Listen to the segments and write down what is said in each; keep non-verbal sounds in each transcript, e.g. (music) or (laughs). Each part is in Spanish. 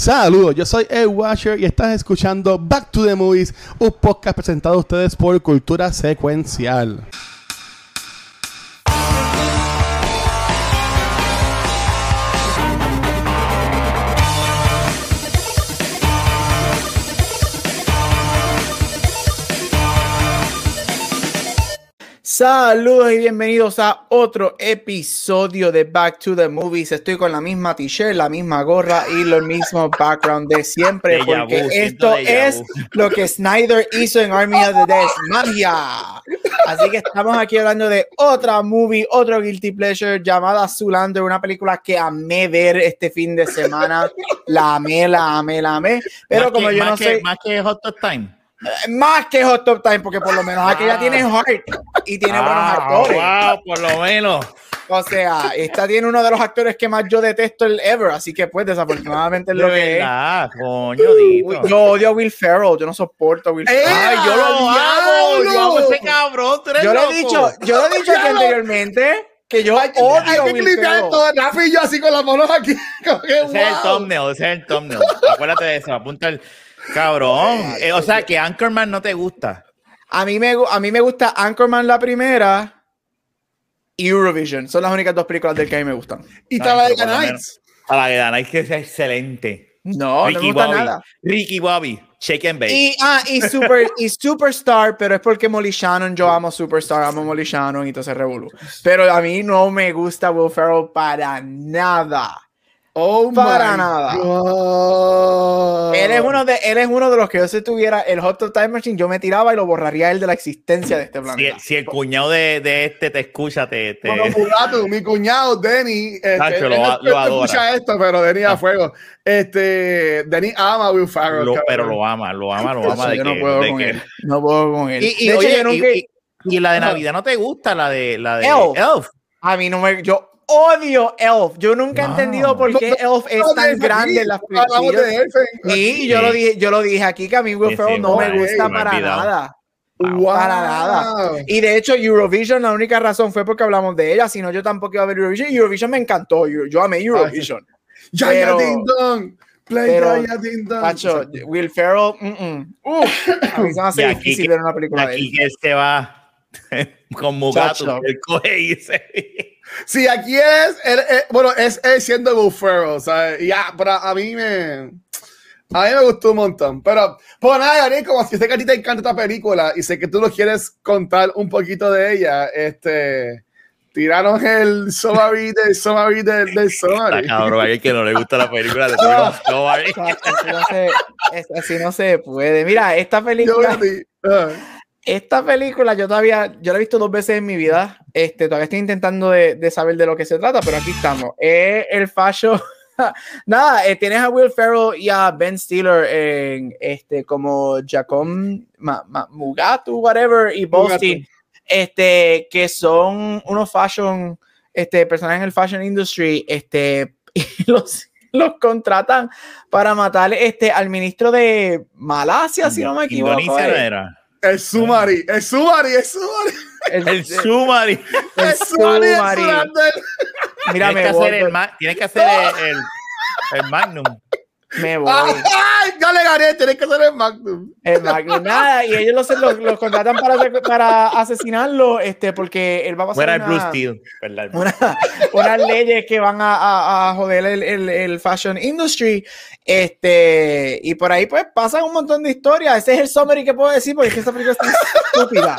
Saludos, yo soy Ed Washer y estás escuchando Back to the Movies, un podcast presentado a ustedes por Cultura Secuencial. Saludos y bienvenidos a otro episodio de Back to the Movies. Estoy con la misma t-shirt, la misma gorra y lo mismo background de siempre, porque esto es lo que Snyder hizo en Army of the Dead, magia. Así que estamos aquí hablando de otra movie, otro guilty pleasure llamada Zulander, una película que amé ver este fin de semana. La amé, la amé, la amé. Pero como yo no sé, más que Hot Time. Más que Hot Top Time, porque por lo menos aquella tiene heart y tiene buenos ah, actores. Wow, por lo menos. O sea, esta tiene uno de los actores que más yo detesto el ever, así que pues desafortunadamente es lo que es. Coño, dito. Yo odio a Will Ferrell, yo no soporto a Will ¡Eh, Ferrell. Ay, yo lo amo, yo amo ese cabrón, tú eres yo loco. lo he dicho, yo lo he dicho aquí anteriormente que yo hay, odio hay que Ferrell. todo, Rafa y yo así con las manos aquí. (laughs) Como que, Ese es el thumbnail, ese es el thumbnail. Acuérdate de eso, apunta el cabrón. Eh, o sea, que Anchorman no te gusta. A mí me a mí me gusta Anchorman la primera y Eurovision, son las únicas dos películas del que a mí me gustan. Y Talladega Nights. A la que ser excelente. No, no me Ricky gusta Bobby. nada. Ricky Bobby, shake and bake. Y, ah, y, super, y Superstar, pero es porque Molly Shannon, yo amo Superstar, amo Molly Shannon y todo ese revolú. Pero a mí no me gusta Will Ferrell para nada. Oh Para my nada. God. Él es, uno de, él es uno de los que yo si tuviera el Hot Tub Time Machine, yo me tiraba y lo borraría a él de la existencia de este Si, planeta. si el cuñado de, de este te escucha, te. te... Bueno, Mulato, mi cuñado Denny, este, Tacho, él lo no- él lo no adora. escucha esto, pero Denny a Ah. fuego. Este, Denny ama a Will Ferrell. lo- pero lo ama, lo ama, lo ama. de yo no que- puedo de con que- él. No puedo con él. Y, y, De hecho, oye, yo nunca- y- y- y la de. Navidad no te gusta, la de la de Elf. Elf. A mí no me. Yo odio Elf. Yo nunca he entendido por qué Elf es No, tan de- grande en las películas. Y yo lo dije, yo lo dije aquí que a mí Will Sí, Ferrell sí, no me gusta para nada. Wow. Para nada. Y de hecho, Eurovision, la única razón fue porque hablamos de ella, si no, yo tampoco iba a ver Eurovision. Eurovision me encantó. Yo, yo amé Eurovision. Ya, ya, ding dong. Play pero, ya, ya, ding dong. Macho, Will Ferrell, mm, mm. Uf, a mí se me hace Y difícil que- ver una película de Aquí él. que él se va (laughs) con Mugato, él coge y se... Sí, aquí es, él, él- bueno, es él siendo Will Ferrell, ¿sabes? Ya, pero a mí me, a mí me gustó un montón. Pero, pues nada, Gabriel, como si sé que a ti te encanta esta película y sé que tú nos quieres contar un poquito de ella, este, tiraron el summary del summary del, del summary. cabrón, hay que no le gusta la película de. (laughs) Así no, se, así no se puede. Mira, esta Yo película, ah, esta película yo todavía, yo la he visto dos veces en mi vida. Este, todavía estoy intentando de, de saber de lo que se trata, pero aquí estamos. Es el fallo. (laughs) Nada, eh, tienes a Will Ferrell y a Ben Stiller en este como Giacom Ma- Ma- Mugatu, whatever, y Bolstein, este, que son unos fashion, este, personajes en el fashion industry, este, (laughs) y los, los contratan para matar este, al ministro de Malasia, si no me equivoco. Indonesia eh. era. El summary, el summary, el summary, El, El Sumari. el el el Sumari. summary. Mira, Tienes que hacer voy, el, ma- tienes que hacer el, el, el Magnum. Me (laughs) voy. Ay, dale, Gabriel, tienes que hacer el Magnum. El Magnum, nada, y ellos los, los, los contratan para, para asesinarlo, este, porque él va a pasar Fuera el Blue una- Steel. ¿verdad? (laughs) una- unas leyes que van a, a- a joder el, el- el fashion industry. Este, y por ahí pues pasan un montón de historias. Ese es el summary que puedo decir porque es que esta película es estúpida.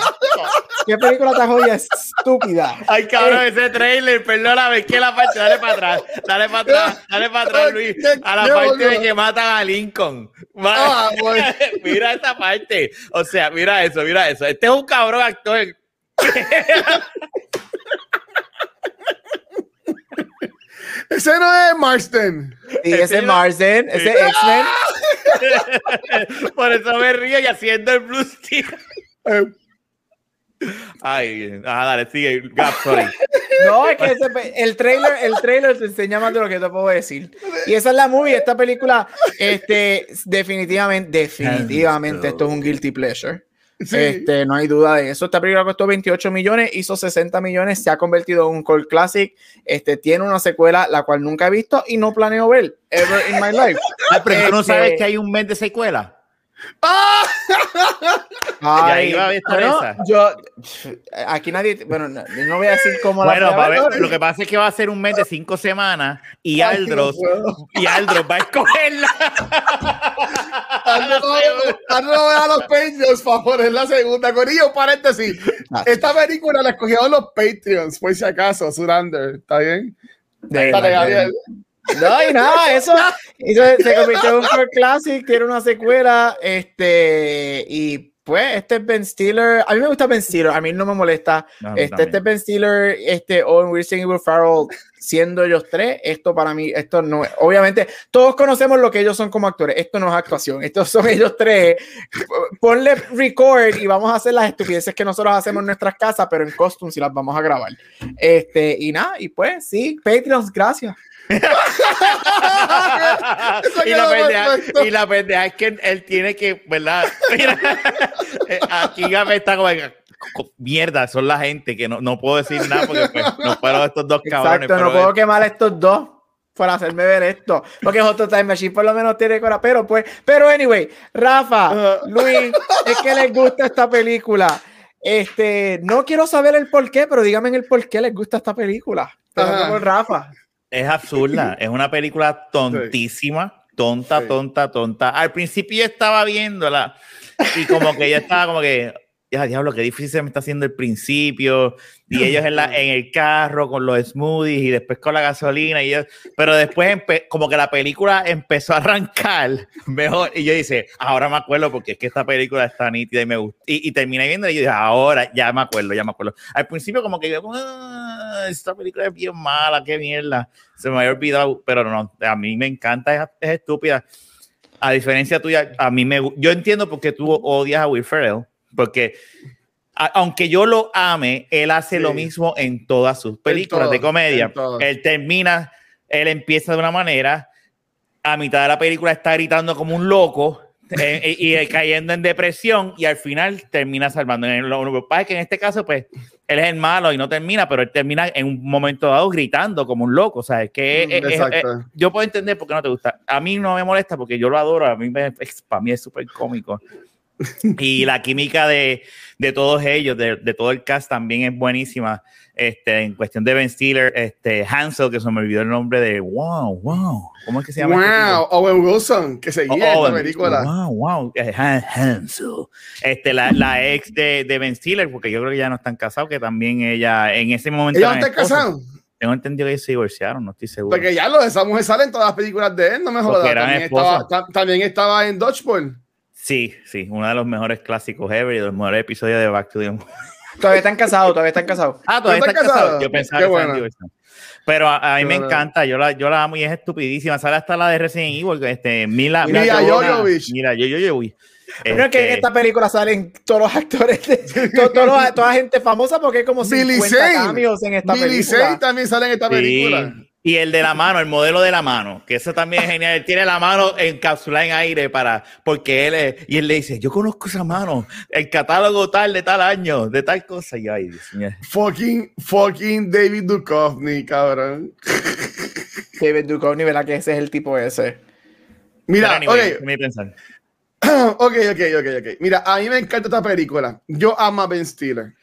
¿Qué película tan jodida estúpida? Ay, cabrón, ese trailer, perdóname, que la parte, dale para atrás, dale para atrás, dale para atrás, (laughs) Luis, a la parte. Que matan a Lincoln. Bueno. (laughs) mira esa parte, o sea, mira eso, mira eso. Este es un cabrón actor. (laughs) Ese no es Marsden. Y ese Ese- Marsden, ese X-Men. (laughs) Por eso me río y haciendo el Blue Steel. Ay, ah, dale, sigue, Gap, sorry. (laughs) No, es que ese el trailer, el trailer te enseña más de lo que te puedo decir. Y esa es la movie, esta película, este, definitivamente, definitivamente, esto es un guilty pleasure. Sí. Este, no hay duda de eso. Esta película costó 28 millones, hizo 60 millones, se ha convertido en un cult classic. Este, tiene una secuela, la cual nunca he visto y no planeo ver ever in my life. Ah, pero tú no Este- sabes que hay un mes de secuela. (laughs) ¡Ah! Ay, iba a bueno, yo, aquí nadie, bueno, no, no voy a decir cómo la Bueno, fui a va a ver, ver, ¿no? lo que pasa es que va a ser un mes de cinco semanas y Ay, Aldros, no y Aldros va a escogerla. Ando ando a los Patreons para poner la segunda. Corillo, paréntesis. Ah. Esta película la escogieron los Patreons, por si acaso, Surander. ¿Está bien? De- Dale, Gabriel. No, y nada, eso, eso se convirtió en un cult classic, tiene una secuela, este, y pues, este es Ben Stiller, a mí me gusta Ben Stiller, a mí no me molesta, No, este, este Ben Stiller, este, Owen Wilson y Will Ferrell, siendo ellos tres, esto para mí, esto no obviamente, todos conocemos lo que ellos son como actores, esto no es actuación, estos son ellos tres, ponle record y vamos a hacer las estupideces que nosotros hacemos en nuestras casas, pero en costumes y las vamos a grabar, este, y nada, y pues, sí, Patreons, gracias. Y, la pendeja, perfecto. y la pendeja es que él tiene que, ¿verdad? Mira, (laughs) eh, aquí Gabe está como, mierda, son la gente que no, no puedo decir nada porque pues, no fueron estos dos cabrones. Exacto, no puedo quemar a estos dos por hacerme ver esto. Porque Hot Time Machine por lo menos tiene cora. Pero pues, pero anyway, Rafa. Luis, es que les gusta esta película. Este, no quiero saber el por qué, pero díganme el por qué les gusta esta película. Rafa. Es absurda, (laughs) es una película tontísima, tonta, tonta, tonta. Al principio yo estaba viéndola y como que yo estaba como que, ya diablo, qué difícil se me está haciendo el principio. Y ellos en, la, en el carro con los smoothies y después con la gasolina. Y yo, pero después como que la película empezó a arrancar (laughs) mejor. Y yo dije, ahora me acuerdo porque es que esta película está nítida y me gusta. Y, y terminé viendo y yo dije, ahora ya me acuerdo, ya me acuerdo. Al principio como que yo, "Ah, esta película es bien mala, qué mierda. Se me había olvidado, pero no, a mí me encanta, es, es estúpida. A diferencia tuya, a mí me yo entiendo por qué tú odias a Will Ferrell, porque a- aunque yo lo ame, él hace Sí. lo mismo en todas sus películas todas, de comedia. Él termina, él empieza de una manera, a mitad de la película está gritando como un loco eh, y, y cayendo en depresión y al final termina salvando. Lo lo que pasa es que en este caso, pues, él es el malo y no termina, pero él termina en un momento dado gritando como un loco. O sea, es que Mm, eh, eh, eh, yo puedo entender por qué no te gusta. A mí no me molesta porque yo lo adoro, a mí me, para mí es súper cómico. (laughs) Y la química de, de todos ellos, de, de todo el cast también es buenísima. Este, en cuestión de Ben Stiller, este, Hansel, que se me olvidó el nombre de Wow, wow. ¿Cómo es que se llama? este? Wow, Owen Wilson, que seguía Oh, esta película. Wow, wow. Han- Hansel. Este, la, la ex de, de Ben Stiller, porque yo creo que ya no están casados, que también ella en ese momento. ¿Ellos no están casados? Tengo entendido que ellos se divorciaron, no estoy seguro. Porque ya lo de esa mujer sale en todas las películas de él, no me jodas. También estaba, ta- también estaba en Dodgeball. Sí, sí, uno de los mejores clásicos ever y de los mejores episodios de Back to the (laughs) Todavía están casados, todavía están casados. Ah, todavía ¿No están están casados. casados? Yo pensaba Qué que estaban bueno. divorciados. Pero a, a mí Qué me encanta, yo la, yo la amo y es estupidísima. Sale hasta la de Resident Evil, este, Mila, Mila Jovovich. Jovovich. Mira, yo, yo, yo, uy. Creo que en Este, esta película salen todos los actores, de, to- todos los- toda gente famosa porque hay como Billy 50 Zane. cameos en esta Billy película. Zane también sale en esta sí. Y el de la mano, el modelo de la mano, que eso también es genial. Él tiene la mano encapsulada en aire para, porque él es, y él le dice, yo conozco esa mano, el catálogo tal de tal año, de tal cosa. Y ay, Dios mío. Fucking, fucking David Duchovny, cabrón. David Duchovny, ¿verdad? Que ese es el tipo ese. Mira, anyway, ok, me pensar. (clears throat) ok, ok, ok, ok. Mira, a mí me encanta esta película. Yo amo a Ben Stiller.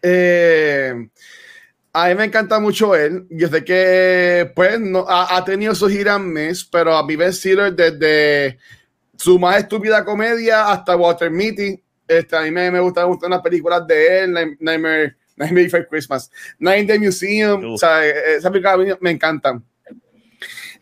Eh, a mí me encanta mucho él. Yo sé que, pues, no, ha, ha tenido sus giras mes, pero a mí Ben Stiller desde su más estúpida comedia hasta Water Mitty, este, a mí me, me gustan, las películas de él, Night- Nightmare, Nightmare Before Christmas, Night in the Museum, Uf. o sea, eh, esa película a mí me encantan.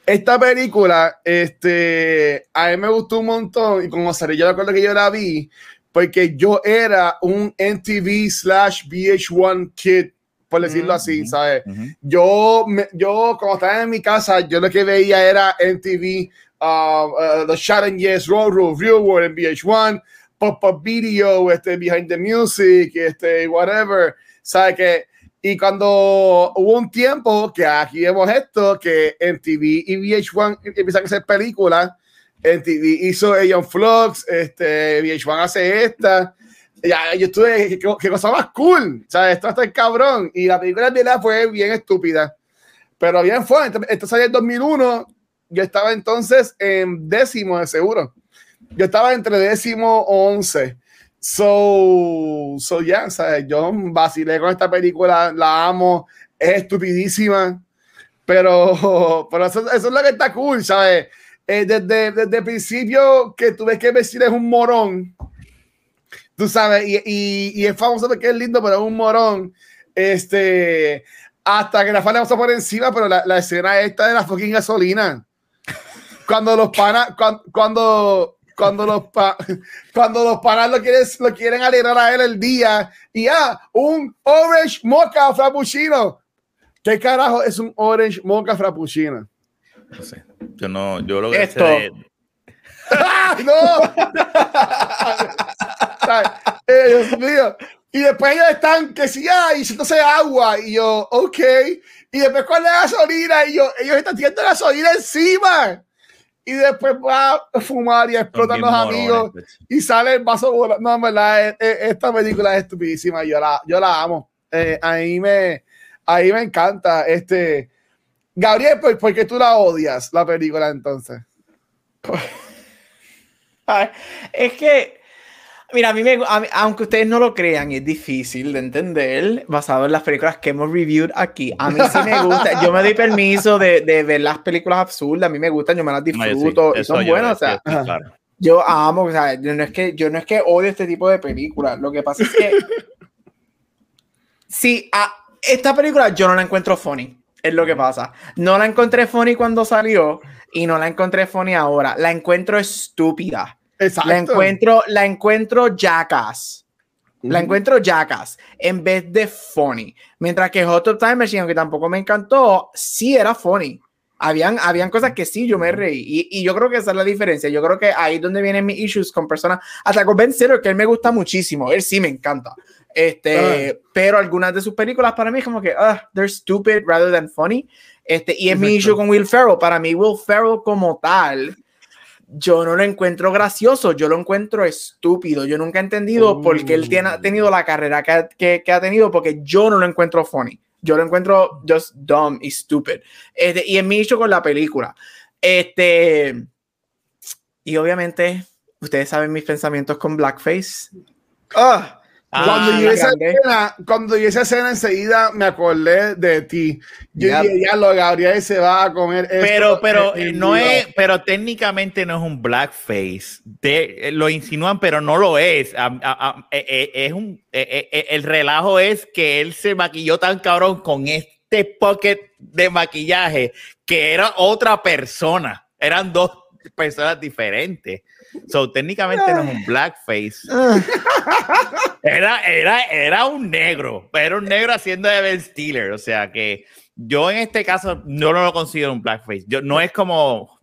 Esta película, este, a mí me gustó un montón y como salí, yo recuerdo que yo la vi porque yo era un MTV slash VH1 kid, por decirlo así, Ujú. ¿sabes? Ujú. Yo, me- yo, cuando estaba en mi casa, yo lo que veía era MTV, uh, uh, The Yes, Road World en VH1, Pop Up Video, este, Behind the Music, este, whatever, ¿sabes? Que, y cuando hubo un tiempo que aquí vemos esto, que MTV y VH1 empiezan a hacer películas, MTV hizo Young Flux, este, VH1 hace esta, ya, yo estuve, qué, cosa más cool, o sea, esto está el cabrón, y la película en realidad fue bien estúpida, pero bien fue, esto, salió en 2001, yo estaba entonces en décimo de seguro, yo estaba entre décimo o once, so, so ya, yeah, ¿sabes? yo vacilé con esta película, la amo, es estupidísima, pero, pero eso, eso es lo que está cool, ¿sabes? Eh, desde, desde el principio que tú ves que Vestir es un morón, tú sabes, y, y, y, es famoso porque es lindo, pero es un morón, este, hasta que la falda pasa por encima, pero la, la, escena esta de la fucking gasolina, cuando los panas, cuando, cuando, cuando los, pa, cuando los panas lo quieren, lo quieren alegrar a él el día, y ah, un orange mocha frappuccino, ¿qué carajo es un orange mocha frappuccino? No sé. Yo no, yo lo que Esto. sé (laughs) ¡No! eh, Dios mío. Y después ellos están que si hay, si entonces agua. Y yo, ok. Y después con la gasolina, y yo, ellos están tirando gasolina encima. Y después va a fumar y explotan los amigos. Y sale el vaso volando. No, en verdad, eh, eh, esta película es estupidísima. Yo la, yo la amo. Eh, ahí me, ahí me encanta. Este, Gabriel, ¿por, ¿por qué tú la odias, la película entonces? (laughs) Ay, es que, mira, a mí, me, a mí, aunque ustedes no lo crean, es difícil de entender basado en las películas que hemos reviewed aquí. A mí sí me gusta, yo me doy permiso de, de ver las películas absurdas, a mí me gustan, yo me las disfruto sí, y son buenas, o sea, sí, claro. (laughs) yo amo, o sea, yo no es que yo no es que odio este tipo de películas, lo que pasa es que sí, a, esta película yo no la encuentro funny, es lo que pasa. No la encontré funny cuando salió y no la encontré funny ahora. La encuentro estúpida. Exacto. La encuentro, la encuentro jackass. La encuentro jackass en vez de funny. Mientras que Hot Top Time Machine, aunque tampoco me encantó, sí era funny. Habían, habían cosas que sí yo me reí. Y, y, yo creo que esa es la diferencia. Yo creo que ahí es donde vienen mis issues con personas. Hasta con Ben Stiller, que él me gusta muchísimo. Él sí me encanta. Este, uh. pero algunas de sus películas para mí es como que, uh, they're stupid rather than funny. Este, y es Exacto. mi issue con Will Ferrell. Para mí, Will Ferrell como tal, yo no lo encuentro gracioso, yo lo encuentro estúpido. Yo nunca he entendido uh. por qué él tiene, ha tenido la carrera que, que, que, ha tenido, porque yo no lo encuentro funny. Yo lo encuentro just dumb y stupid. Este, y es mi issue con la película. Este, y obviamente, ustedes saben mis pensamientos con Blackface. Ah. Cuando, ah, yo esa escena, cuando esa escena enseguida me acordé de ti. Yo yep. dije, ya lo Gabriel se va a comer esto. Pero, pero no es, pero técnicamente no es un blackface. De, lo insinúan, pero no lo es. A, a, a, es un, el relajo es que él se maquilló tan cabrón con este pocket de maquillaje que era otra persona. Eran dos (laughs) personas diferentes. So, técnicamente no es un blackface. (laughs) Era, era, era un negro, era un negro haciendo de Ben Stiller. O sea que yo en este caso no lo considero un blackface. Yo, no es como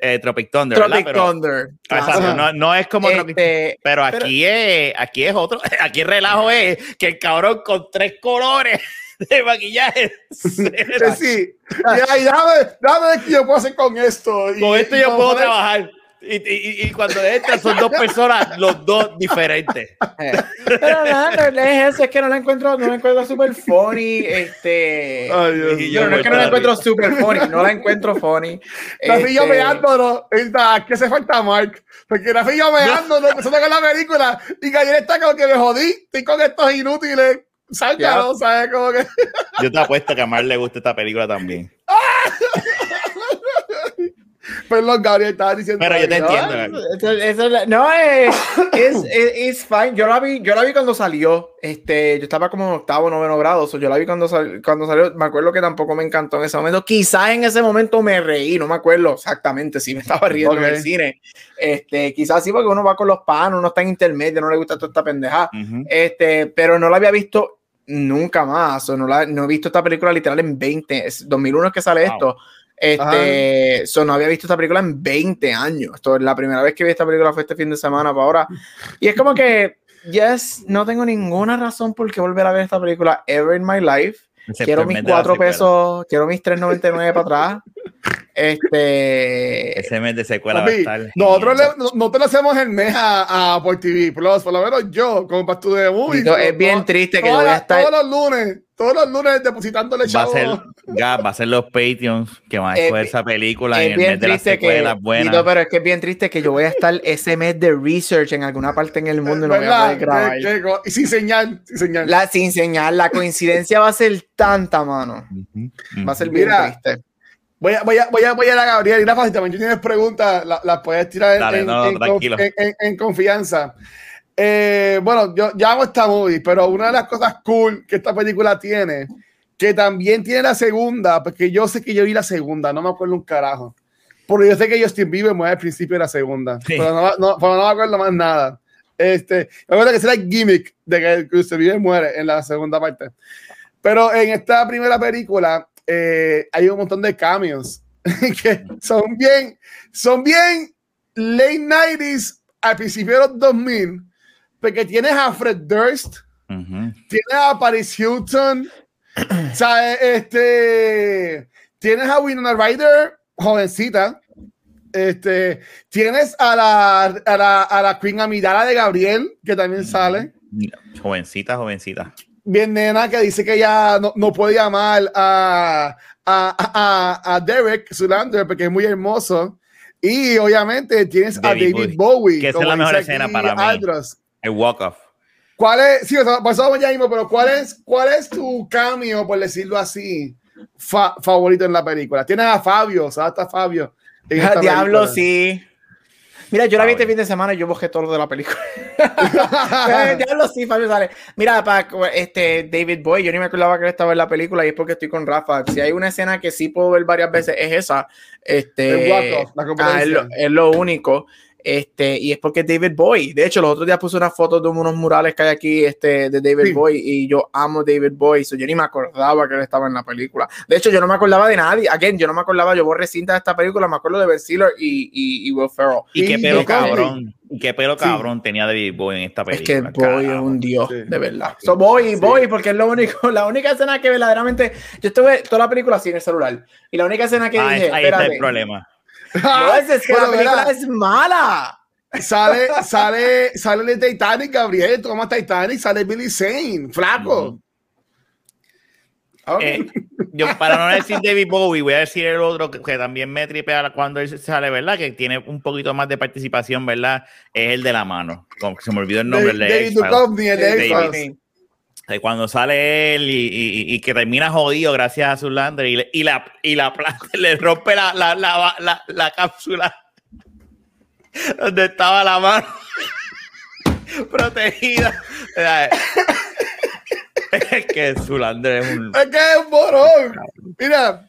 eh, Tropic Thunder. Tropic. Thunder. Pero, exacto, no, no, es como este, Tropic Pero aquí, pero, es, aquí es otro. (laughs) Aquí el relajo es que el cabrón con tres colores de maquillaje. (laughs) sí. Ya, y dame, dame qué yo puedo hacer con esto. Con esto yo puedo trabajar. Y, y, y, cuando entran son dos personas, los dos diferentes. Pero nada, no, es eso, es que no la encuentro, no la encuentro super funny. Este, Ay, Dios yo, no es que no la encuentro super funny, no la encuentro funny. La fui yo meándolo, que se falta Mark. Porque la fui yo meándolo, empezando con la película, y que ayer está como que me jodí, estoy con estos inútiles. Sácalo, ¿sabes? Como que... Yo te apuesto que a Mark le gusta esta película también. (laughs) Perdón, Gabriel, estaba diciendo. Pero yo te entiendo. Eso, eso, no, es, es, es, fine. Yo la vi, yo la vi cuando salió. Este, yo estaba como en octavo, noveno grado. So yo la vi cuando, sal, cuando salió. Me acuerdo que tampoco me encantó en ese momento. Quizás en ese momento me reí, no me acuerdo exactamente si me estaba riendo okay. en el cine. Este, quizás sí, porque uno va con los panos, uno está en intermedio, no le gusta toda esta pendeja. Uh -huh. Este, pero no la había visto nunca más. O no, la, no he visto esta película literal en 20. Es 2001 es que sale wow. esto. Este, so, no había visto esta película en 20 años. Esto es la primera vez que vi esta película fue este fin de semana para ahora. Y es como que, yes, no tengo ninguna razón por qué volver a ver esta película ever in my life. Quiero mis cuatro pesos, quiero mis 3.99 para atrás. Este. Ese mes de secuela Papi, va a estar. nosotros, le, nosotros le hacemos el mes a, a por TV Plus, por lo menos yo, como para tu de movie. Tito, es bien triste que yo voy a estar. Todos los lunes, todos los lunes depositándole Va a chavos. ser, va a ser los Patreons que van a Eh, escoger esa película en Es el bien mes de las triste que. secuelas buenas. Tito, pero es que es bien triste que yo voy a estar ese mes de research en alguna parte en el mundo y no voy a poder grabar. Y sin señal, sin señal. La, sin señal, la coincidencia va a ser tanta, mano. Va a ser bien Mira, triste. Voy a, voy, a, voy, a, voy a ir a Gabriel y Rafa, si también tienes preguntas, las la puedes tirar en, Dale, en- no, en en- en- confianza. Eh, bueno, yo ya hago esta movie, pero una de las cosas cool que esta película tiene, que también tiene la segunda, porque yo sé que yo vi la segunda, no me acuerdo un carajo. Porque yo sé que Justin Bieber muere al principio de la segunda, Sí. pero, no, no- pero no me acuerdo más nada. Este, me acuerdo que ese era el gimmick de que Justin Bieber muere en la segunda parte. Pero en esta primera película eh, hay un montón de cambios (laughs) que son bien, son bien late 90s al principio de los 2000, porque tienes a Fred Durst, tienes a Paris Hilton, o sea, este, tienes a Winona Ryder, jovencita, este, tienes a la, a la, a la Queen Amidala de Gabriel, que también sale. Jovencita, jovencita. Bien nena que dice que ya no, no puede llamar a, a, a, a Derek Zulander porque es muy hermoso. Y obviamente tienes a David Bowie, Bowie. que esa es la mejor escena aquí para mí. Aldros. El walk-off. ¿Cuál es? Sí, o sea, pasamos ya mismo, pero ¿cuál es, cuál es tu cameo, por decirlo así, fa- favorito en la película? Tienes a Fabio, o sea, hasta Fabio. (laughs) Diablo, película. sí. Mira, yo la vi este fin de semana y yo busqué todo lo de la película. (laughs) Eh, Diablo, sí, Fabio sale. Mira, para este David Boy, yo ni me acordaba que él estaba en la película y es porque estoy con Rafa. Si hay una escena que sí puedo ver varias veces, es esa. Este, El walk-off, la ah, lo, es lo único. Este, y es porque David Boy. De hecho, los otros días puse una foto de unos murales que hay aquí este, de David Sí. Boy y yo amo David Boy. So yo ni me acordaba que él estaba en la película. De hecho, yo no me acordaba de nadie. Again, yo no me acordaba. Yo borré cinta de esta película. Me acuerdo de Ben Stiller y, y, y Will Ferrell. Y qué pelo cabrón. Y qué pelo Sí. cabrón tenía David Bowie en esta Es que película. Boy es un dios, Sí. de verdad. So, voy, Sí. voy, porque es lo único, (laughs) la única escena que verdaderamente. Yo estuve toda la película así en el celular. Y la única escena que Ah, dije, ahí está el problema. No, es, es que Bueno, la película ¿verdad? es mala. Sale, sale, sale de Titanic, Gabriel, toma Titanic, sale Billy Zane, flaco. Eh, yo, para no decir David Bowie, voy a decir el otro que, que también me tripea cuando él sale, ¿verdad? Que tiene un poquito más de participación, ¿verdad? Es el de la mano. Como que se me olvidó el nombre. el de David X-Files. Duchovny, el de David. Eh, Cuando sale él y, y- y que termina jodido gracias a Zulander y, le- y la, y la planta (laughs) le rompe la, la, la, la- la cápsula (laughs) donde estaba la mano (laughs) protegida. Es que Zulander es un... Es que es un morón. Mira,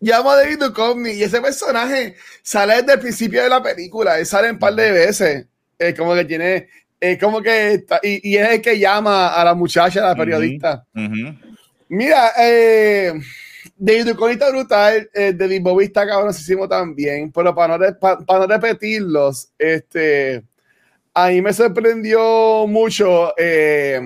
llamo a David Duchovny y ese personaje sale desde el principio de la película. Él sale un par de veces. Es como que tiene. Es como que. está- y, y es el que llama a la muchacha, a la periodista. Ujú. Mira, eh, Duchovny está brutal. Eh, David Bowie está cabroncísimo también. Pero para no, re- para no repetirlos, este. A mí me sorprendió mucho. eh,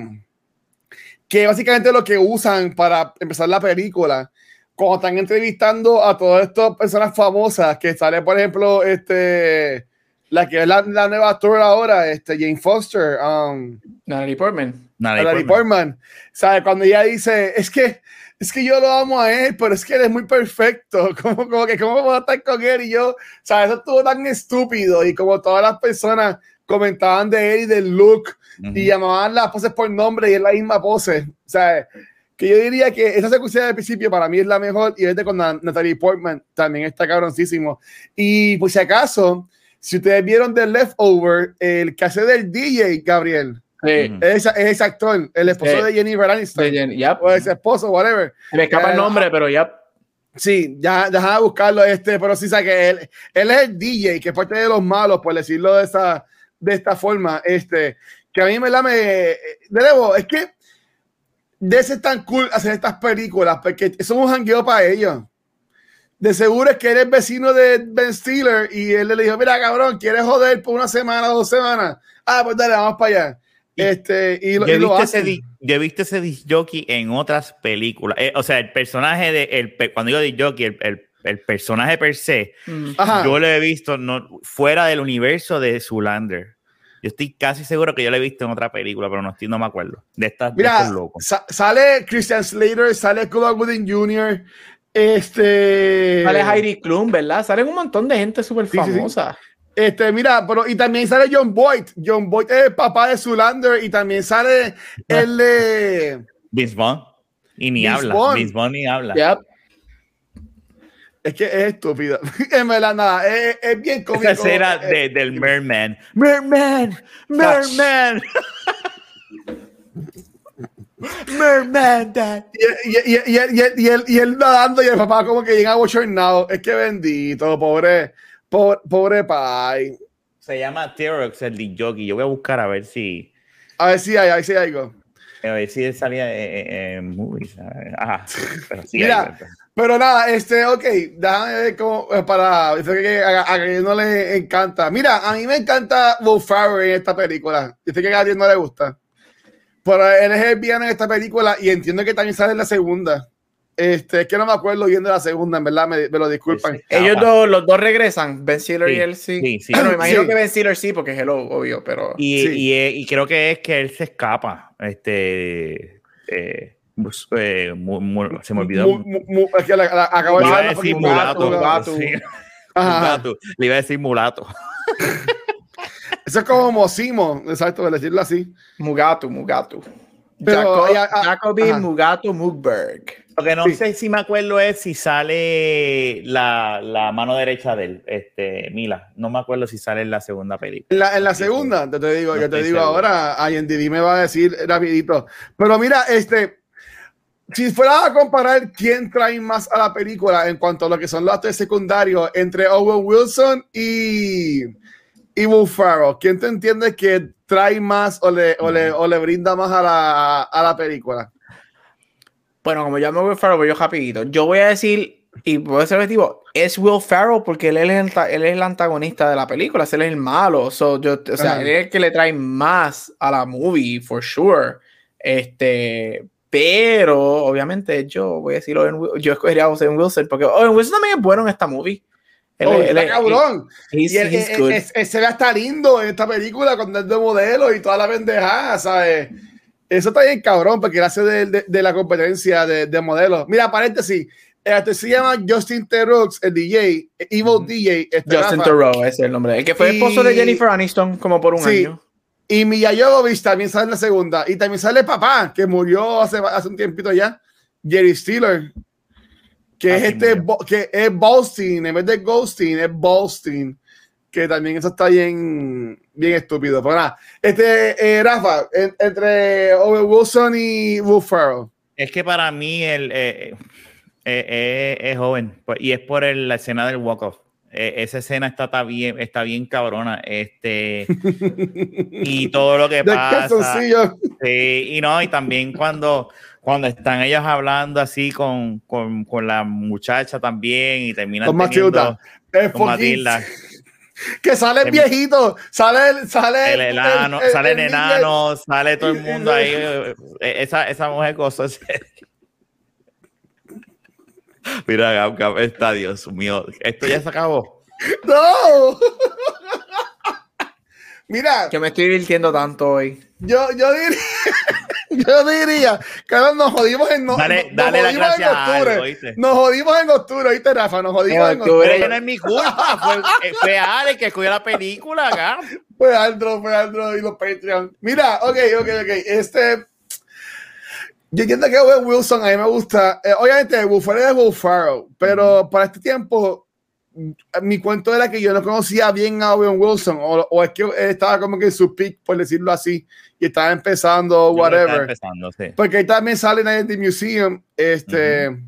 que básicamente lo que usan para empezar la película, cuando están entrevistando a todas estas personas famosas, que sale, por ejemplo, este, la que es la, la nueva actora ahora, este, Jane Foster, um, Natalie Portman. Natalie Natalie Portman. Portman, ¿sabe? Cuando ella dice, es que, es que yo lo amo a él, pero es que él es muy perfecto, (laughs) como, como que, ¿cómo puedo estar con él? Y yo, ¿sabes? Eso estuvo tan estúpido, y como todas las personas comentaban de él y del look, Ujú. y llamaban las poses por nombre y es la misma pose. O sea, que yo diría que esa secuencia del principio para mí es la mejor y desde con Na- Natalie Portman también está cabroncísimo. Y por si acaso, si ustedes vieron The Leftover, el que hace del DJ, Gabriel, Sí. Es, es ese actor, el esposo Sí. de Jennifer Aniston, De Jen- yep. o ese esposo, whatever. Se me escapa el Eh, nombre, pero ya. Sí, ya deja de buscarlo, este, pero sí sabe que él, él es el DJ, que es parte de los malos, por decirlo de esa, de esta forma, este, que a mí me la me, de nuevo, es que de ese es tan cool hacer estas películas, porque es un jangueo para ellos. De seguro es que eres vecino de Ben Stiller y él le dijo, mira cabrón, ¿quieres joder por una semana, dos semanas? Ah, pues dale, vamos para allá. Y- Este, y, lo, y lo hacen. yo he visto ese disc jockey en otras películas. Eh, o sea, el personaje de. El, cuando digo disc jockey, el, el el personaje per se, Mm. Ajá. yo lo he visto no, fuera del universo de Zulander. Yo estoy casi seguro que yo lo he visto en otra película, pero no, estoy, no me acuerdo. De estas de Mira, estos locos. sa- sale Christian Slater, sale Cuba Gooding Jr., este... Sale Heidi Klum, ¿verdad? Salen un montón de gente súper Sí, sí, sí. famosa. Este, mira, pero y también sale John Boyd. John Boyd es el papá de Zulander y también sale el de... Vince Vaughn. Y ni Vince habla. Vaughn. Vince Vaughn ni habla. Yep. Es que es estúpido. (laughs) en verdad, nada, es, es bien cómico. Esa escena Eh, de, del Merman. Merman. Merman. (laughs) Merman, dad. Y, y, y, y, él- y, él- y, él, y él nadando y el papá como que llega bochornado. Es que bendito, pobre, pobre, pobre pai. Se llama T-Rex, el de jockey. Yo voy a buscar a ver si. A ver si hay, a ver si hay algo. A ver si él salía en, en movies. a ver. Ajá. Pero sí Mira, hay. Pero nada, este, ok, déjame ver cómo, eh, para, yo sé que a, a Gabriel no le encanta. Mira, a mí me encanta Will Ferrell en esta película. Yo sé que a Gabriel no le gusta. Pero él es el villano en esta película y entiendo que también sale en la segunda. Este, es que no me acuerdo viendo la segunda, en verdad, me, me lo disculpan. Sí, Ellos Capa. dos, los dos regresan, Ben Stiller y Sí, él sí. sí, sí. Bueno, me imagino Sí. que Ben Stiller sí, porque es el obvio, pero. Y, Sí. y, eh, y creo que es que él se escapa. Este. eh, eh, mu- mu- se me olvidó. Mu- es que la- la- acabo de Le iba a decirlo decir mulato. mulato. sí, mulato. Le iba a decir mulato. (laughs) Eso es como Mosimo, exacto, de decirlo así. Mugatu, Mugatu. Pero, Jacob, ya, ah, Jacoby ajá. Mugatu Mugberg. Lo que no Sí. sé si me acuerdo es si sale la, la mano derecha de él, este, Mila. No me acuerdo si sale en la segunda película. En la, en la segunda, te, te digo, No yo te digo seguro. ahora, IMDb me va a decir rapidito. Pero mira, este, si fuera a comparar quién trae más a la película en cuanto a lo que son los actores secundarios entre Owen Wilson y, y Will Ferrell, ¿quién te entiende que trae más o le, o le, o le brinda más a la, a la película? Bueno, como ya me voy Farrell, voy yo rapidito. Yo voy a decir, y puedo ser objetivo, es Will Ferrell porque él es, el, él es el antagonista de la película, él es el malo. So, yo, o sea, Ajá. él es el que le trae más a la movie, for sure. Este, pero obviamente yo voy a decir Owen yo escogería a Owen Wilson porque Owen Wilson también es bueno en esta movie. Él, Oh, él está es- cabrón. he's- Y él, él- él- él se ve hasta lindo en esta película con el de modelo y toda la pendejada, ¿sabes? Eso está bien cabrón porque él hace de, de- de la competencia de, de modelos. Mira, paréntesis, el actor se llama Justin Terrux, el DJ, Evil Ujú. DJ. este, Justin. Theroux ese es el nombre. El que fue Y- esposo de Jennifer Aniston como por un Sí. año. Y Mia Jovovich también sale en la segunda. Y también sale el papá, que murió hace, hace un tiempito ya, Jerry Stiller. Que es este, que es Bolstein, en vez de Goldstein, es Bolstein. Que también eso está bien, bien estúpido. Pero nada, este, eh, Rafa, en- entre Owen Wilson y Will Ferrell. Es que para mí él eh, eh, eh, es joven pues, y es por el- la escena del walk-off. Eh, esa escena está, está bien, está bien cabrona. Este, (laughs) y todo lo que pasa. Sí, y no, y también cuando, cuando están ellos hablando así con, con, con la muchacha también y terminan Con Matilda. Con Matilda. (laughs) Que sale el El- viejito, sale el, sale El enano, sale el enano, sale todo el mundo ahí. eh, eh, Esa, esa mujer ese- (laughs) Mira, Gab, Gab está, Dios mío. Esto ya se acabó. (laughs) No. Mira, Que me estoy divirtiendo tanto hoy. yo, yo diría, (laughs) yo diría, que ahora nos jodimos en no, Dale, nos dale la jodimos en gracia a octubre. algo, ¿oíste? Nos jodimos en octubre, ¿viste, Rafa? Nos jodimos En en octubre. Pero no es mi culpa, fue, eh, fue Ale que escogió la película, Gab. Fue Andro, fue Andro y los Patreon. Mira, ok, ok, ok. Este. Yo entiendo que Owen Wilson a mí me gusta. eh, obviamente, Will Ferrell es Will pero para este tiempo, mi cuento era que yo no conocía bien a Owen Wilson, o, o es que él estaba como que en su peak, por decirlo así, y estaba empezando, whatever. empezando, sí. Porque ahí también sale en The Museum. Este.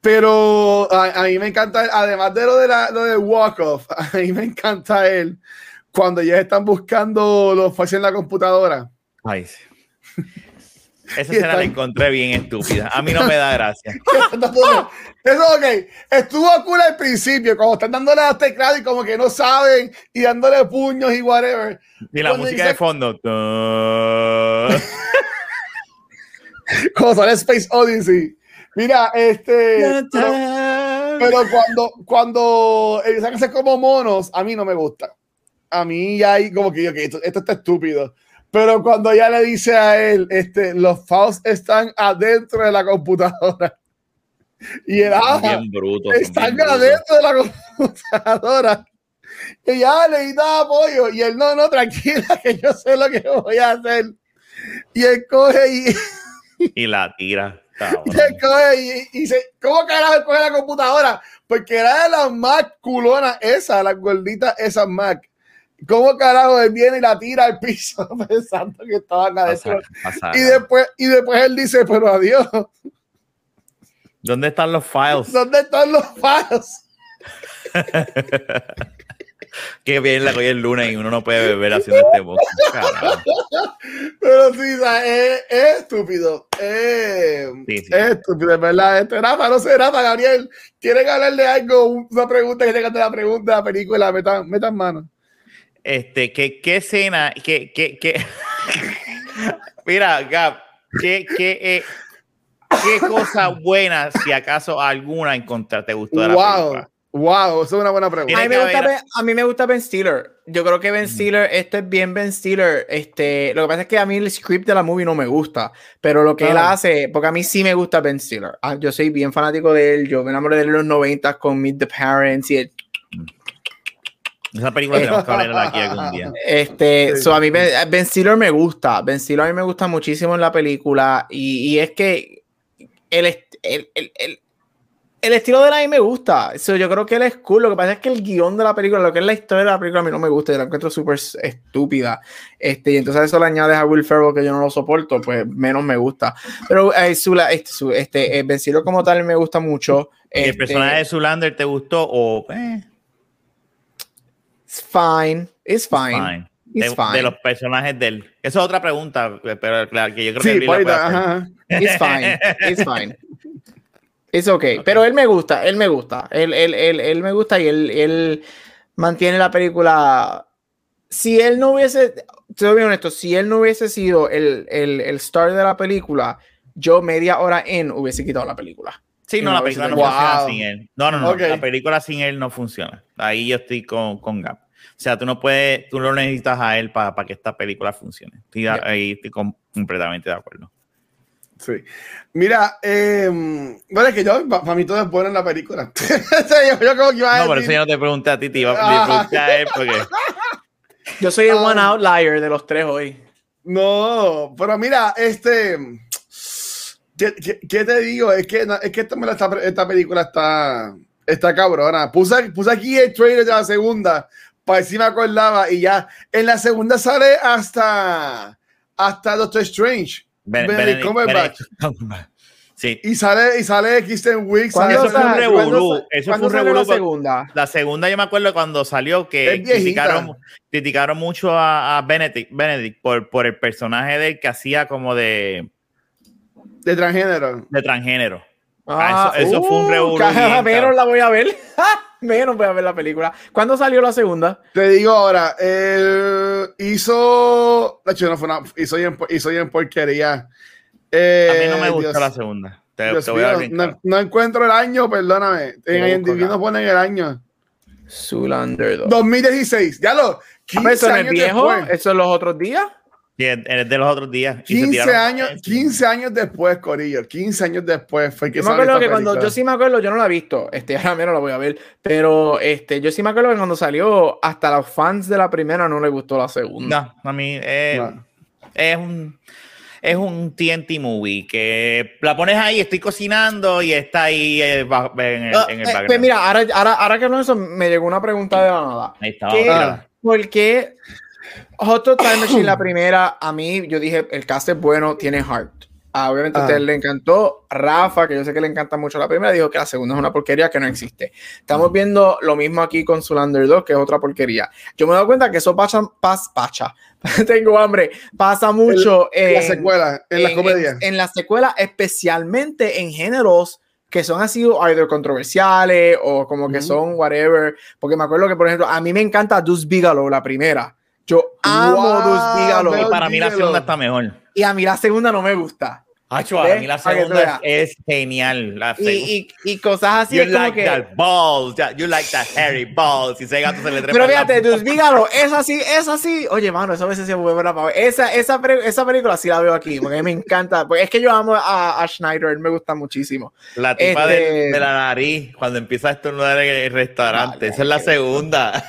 Pero a, a mí me encanta, además de lo de la, lo del walk-off, (laughs) a mí me encanta él cuando ya están buscando los falsos en la computadora. Ay, sí. Esa escena la encontré bien estúpida. A mí no me da gracia. (laughs) Eso, ok. Estuvo cool al principio, como están dándole a teclado y como que no saben y dándole puños y whatever. Y la Cuando música dice- de fondo. (laughs) Como sale Space Odyssey. Mira, este. pero- Pero cuando, cuando empiezan a ser como monos, a mí no me gusta. A mí ya hay como que, okay, esto, esto está estúpido. Pero cuando ella le dice a él, este, los Faust están adentro de la computadora. Y él, ah, Bien bruto. están adentro de la computadora. Y ya le necesitaba apoyo. Y él, no, no, tranquila, que yo sé lo que voy a hacer. Y él coge y, (laughs) Y la tira. y él coge y, y dice, ¿cómo carajo coge la computadora? Porque era de las Mac culonas esas, las gorditas esas Mac. ¿Cómo carajo él viene y la tira al piso (laughs) pensando que estaban adentro? Pasa- pasa. Y después, y después él dice, pero adiós, ¿Dónde están los files? ¿dónde están los palos? (laughs) Qué bien la cogió el lunes y uno no puede beber haciendo este box. Pero sí, es, es estúpido. Es, Sí, sí. es estúpido, es verdad. Este, Rafa, no sé, Rafa, Gabriel, ¿quieren hablar de algo? Una pregunta que tengan de la pregunta de la película, metan, metan mano. Este, ¿qué, qué escena? ¿Qué, qué, qué? (laughs) Mira, Gab, ¿qué, qué, eh, qué cosa buena, si acaso alguna, encontraste te gustó de la Wow, película? wow, esa es una buena A pregunta. mí, Tiene me gusta ben, a mí me gusta Ben Stiller. Yo creo que Ben Stiller, esto es bien Ben Stiller. Este, lo que pasa es que a mí el script de la movie no me gusta, pero lo que él Ah. hace, porque a mí sí me gusta Ben Stiller. Ah, Yo soy bien fanático de él. Yo me enamoré de él en los 90 con Meet the Parents y el- Esa película tenemos que hablarla aquí algún día. Este, Sí. so a mí Ben, Ben Stiller me gusta. Ben Stiller a mí me gusta muchísimo en la película. Y, y es que el, el, el, el- el estilo de él a mí me gusta. So, yo creo que él es cool. Lo que pasa es que el guion de la película, lo que es la historia de la película, a mí no me gusta. Yo la encuentro súper estúpida. Este, y entonces a eso le añades a Will Ferrell que yo no lo soporto, pues menos me gusta. Pero eh, Zula- este, su- este, eh, Ben Stiller como tal me gusta mucho. ¿Y ¿El Este, personaje de Zulander te gustó o eh, It's fine. It's fine. fine? It's de, fine. de los personajes de él. Esa es otra pregunta, pero claro, que yo creo que Sí, por puede ajá. It's fine. It's (laughs) fine. It's okay. Pero él me gusta, él me gusta. Él, él, él, él me gusta y él, él mantiene la película. Si él no hubiese, te bien honesto, si él no hubiese sido el, el, el star de la película, yo media hora en hubiese quitado la película. Sí, no, no la película no funciona sin él. No, no, no. La película sin él no funciona. Ahí yo estoy con, con Gap. O sea, tú no puedes, tú no necesitas a él para que esta película funcione. Estoy, Yeah. ahí estoy com- completamente de acuerdo. Sí. Mira, eh, bueno, es que yo, para mí todo es bueno en la película. (laughs) Yo, yo como que iba a No, por decir- eso yo no te pregunté a ti, te iba a él porque Yo soy el one Ah. outlier de los tres hoy. No, pero mira, este. ¿Qué, qué- qué te digo? Es que, no- es que esta, esta película está, está cabrona. Puse, puse aquí el trailer de la segunda para ver si me acordaba y ya. En la segunda sale hasta, hasta Doctor Strange. Ben- Benedict Benedict- Cumberbatch. (laughs) Sí, Y sale, y sale Kristen Wiig. ¿Cuándo eso fue un revolú, eso fue un revolú la segunda? la segunda yo me acuerdo cuando salió que criticaron, criticaron mucho a, a Benedict, Benedict por, por el personaje de él que hacía como de, De transgénero. de transgénero. Ah, eso- eso fue un ca- (laughs) bien, Menos la voy a ver. (laughs) Menos voy a ver la película. ¿Cuándo salió la segunda? Te digo ahora, hizo. hecho, no fue una- hizo, bien, hizo bien porquería. Eh, A mí no me gustó Dios- la segunda. Te, voy a dar no, encuentro el año, perdóname. En acá. no ponen el año. Zulander 2. 2016, ya lo. 15 ¿Eso no es años viejo? después. ¿Eso es los otros días? Sí, es de los otros días. Y se 15 tiraron- años, 15 años después, Corillo. 15 años después fue que Yo me salió acuerdo cuando, yo sí me acuerdo, yo no la he visto, este, (laughs) ahora menos la voy a ver, pero este, yo sí me acuerdo que cuando salió, hasta los fans de la primera no les gustó la segunda. No, a mí eh, No. es un es un TNT movie que la pones ahí, estoy cocinando y está ahí eh, en el, Ah, en el eh, pues mira, ahora, ahora, ahora que no eso, me llegó una pregunta de la nada. ahí está. ¿Qué- vamos a tirar. ¿Por qué Hot Tub Time Machine, la (clears throat) primera, a mí, yo dije, el cast es bueno, tiene heart. Ah, obviamente a Ah. usted le encantó. Rafa, que yo sé que le encanta mucho la primera, dijo que la segunda es una porquería que no existe. Estamos viendo lo mismo aquí con Zulander 2, que es otra porquería. Yo me doy cuenta que eso pasa, pas, pacha. (laughs) Tengo hambre. Pasa mucho En la en, secuela, en, la en- comedia. en- en la secuela, especialmente en géneros que son así, either controversiales o como que son whatever. Porque me acuerdo que, por ejemplo, a mí me encanta Deuce Bigelow, la primera. Yo amo Wow, Deuce Bigelow. Y para mí la segunda está mejor. Y a mí la segunda no me gusta. Hacho, a mí la segunda es genial. La y, y, y, cosas así. You like que... that balls, you like that hairy balls. Y ese gato se le trepa Pero fíjate, dígalo, es así, es así. Oye, mano, eso a veces se vuelve una esa, esa, esa película sí la veo aquí, porque me encanta. Porque es que yo amo a, a Schneider, me gusta muchísimo. La tipa este... de, de, la nariz, cuando empieza a estornudar en el restaurante. esa es la segunda.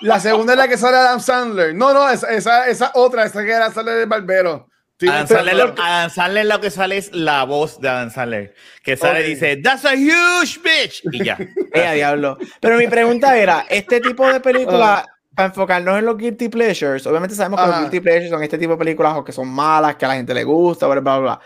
La segunda es la que sale Adam Sandler. No, no, esa, esa, esa otra, esa que era sale del barbero. Adam Sandler, lo, Adam Sandler lo que sale es la voz de Adam Sandler, que sale y dice, That's a huge bitch. Y ya. (laughs) Ella, diablo. Pero mi pregunta era, este tipo de película, para enfocarnos en los guilty pleasures, obviamente sabemos que los guilty pleasures son este tipo de películas o que son malas, que a la gente le gusta, bla, bla, bla.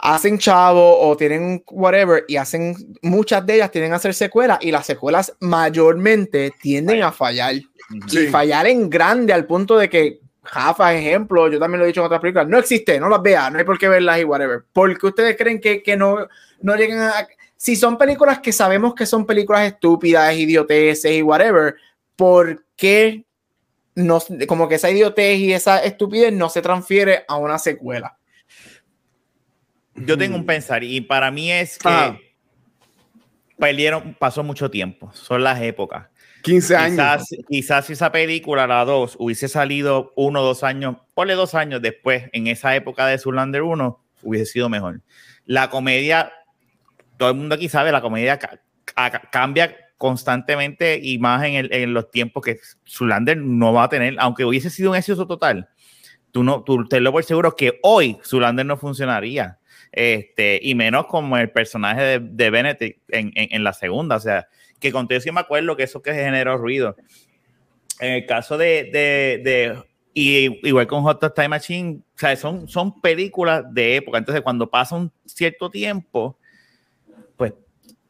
Hacen chavo o tienen whatever y hacen muchas de ellas tienen a hacer secuelas y las secuelas mayormente tienden a fallar y fallar en grande al punto de que Jafa, ejemplo, yo también lo he dicho en otras películas, no existe, no las vea, no hay por qué verlas y whatever. porque ustedes creen que, que no, no llegan a... Si son películas que sabemos que son películas estúpidas, idioteces y whatever, ¿por qué no, como que esa idiotez y esa estupidez no se transfiere a una secuela? Yo tengo un pensar y para mí es que ah. perdieron, pasó mucho tiempo, son las épocas. 15 años. Quizás, si esa película, la 2, hubiese salido uno o dos años, ponle dos años después, en esa época de Zulander 1, hubiese sido mejor. La comedia, todo el mundo aquí sabe, la comedia cambia constantemente y más en, los tiempos que Zulander no va a tener, aunque hubiese sido un éxito total. Tú, no, tú te lo por seguro que hoy Zulander no funcionaría. Este, y menos como el personaje de, de Benedict en, en, la segunda. O sea, que conté sí me acuerdo que eso que generó ruido. En el caso de, de, de y igual con Hot Time Machine, o sea, son, son películas de época. Entonces, cuando pasa un cierto tiempo, pues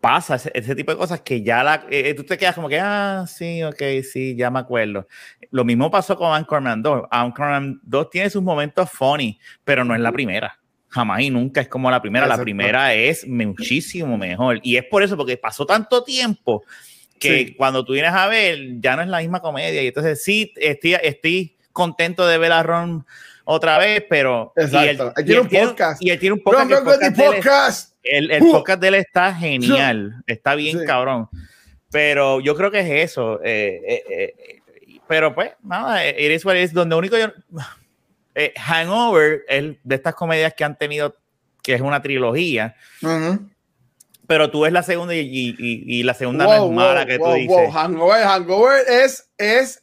pasa ese, tipo de cosas que ya la, eh, tú te quedas como que, ah, sí, ok, sí, ya me acuerdo. Lo mismo pasó con Anchorman 2. Anchorman 2 tiene sus momentos funny, pero no es la primera jamás y nunca es como la primera. La primera es muchísimo mejor. Y es por eso, porque pasó tanto tiempo que cuando tú vienes a ver, ya no es la misma comedia. Y entonces sí, estoy, estoy contento de ver a Ron otra vez, pero... Exacto. Y él, tiene un podcast. Y él tiene un podcast. el, podcast, el, el, podcast de él está genial. Está bien cabrón. Pero yo creo que es eso. Eh, eh, eh, pero pues, nada, eres es donde único yo eh, Hangover es de estas comedias que han tenido, que es una trilogía. Pero tú ves la segunda y, y, la segunda no es mala que tú dices. Hangover, Hangover es, es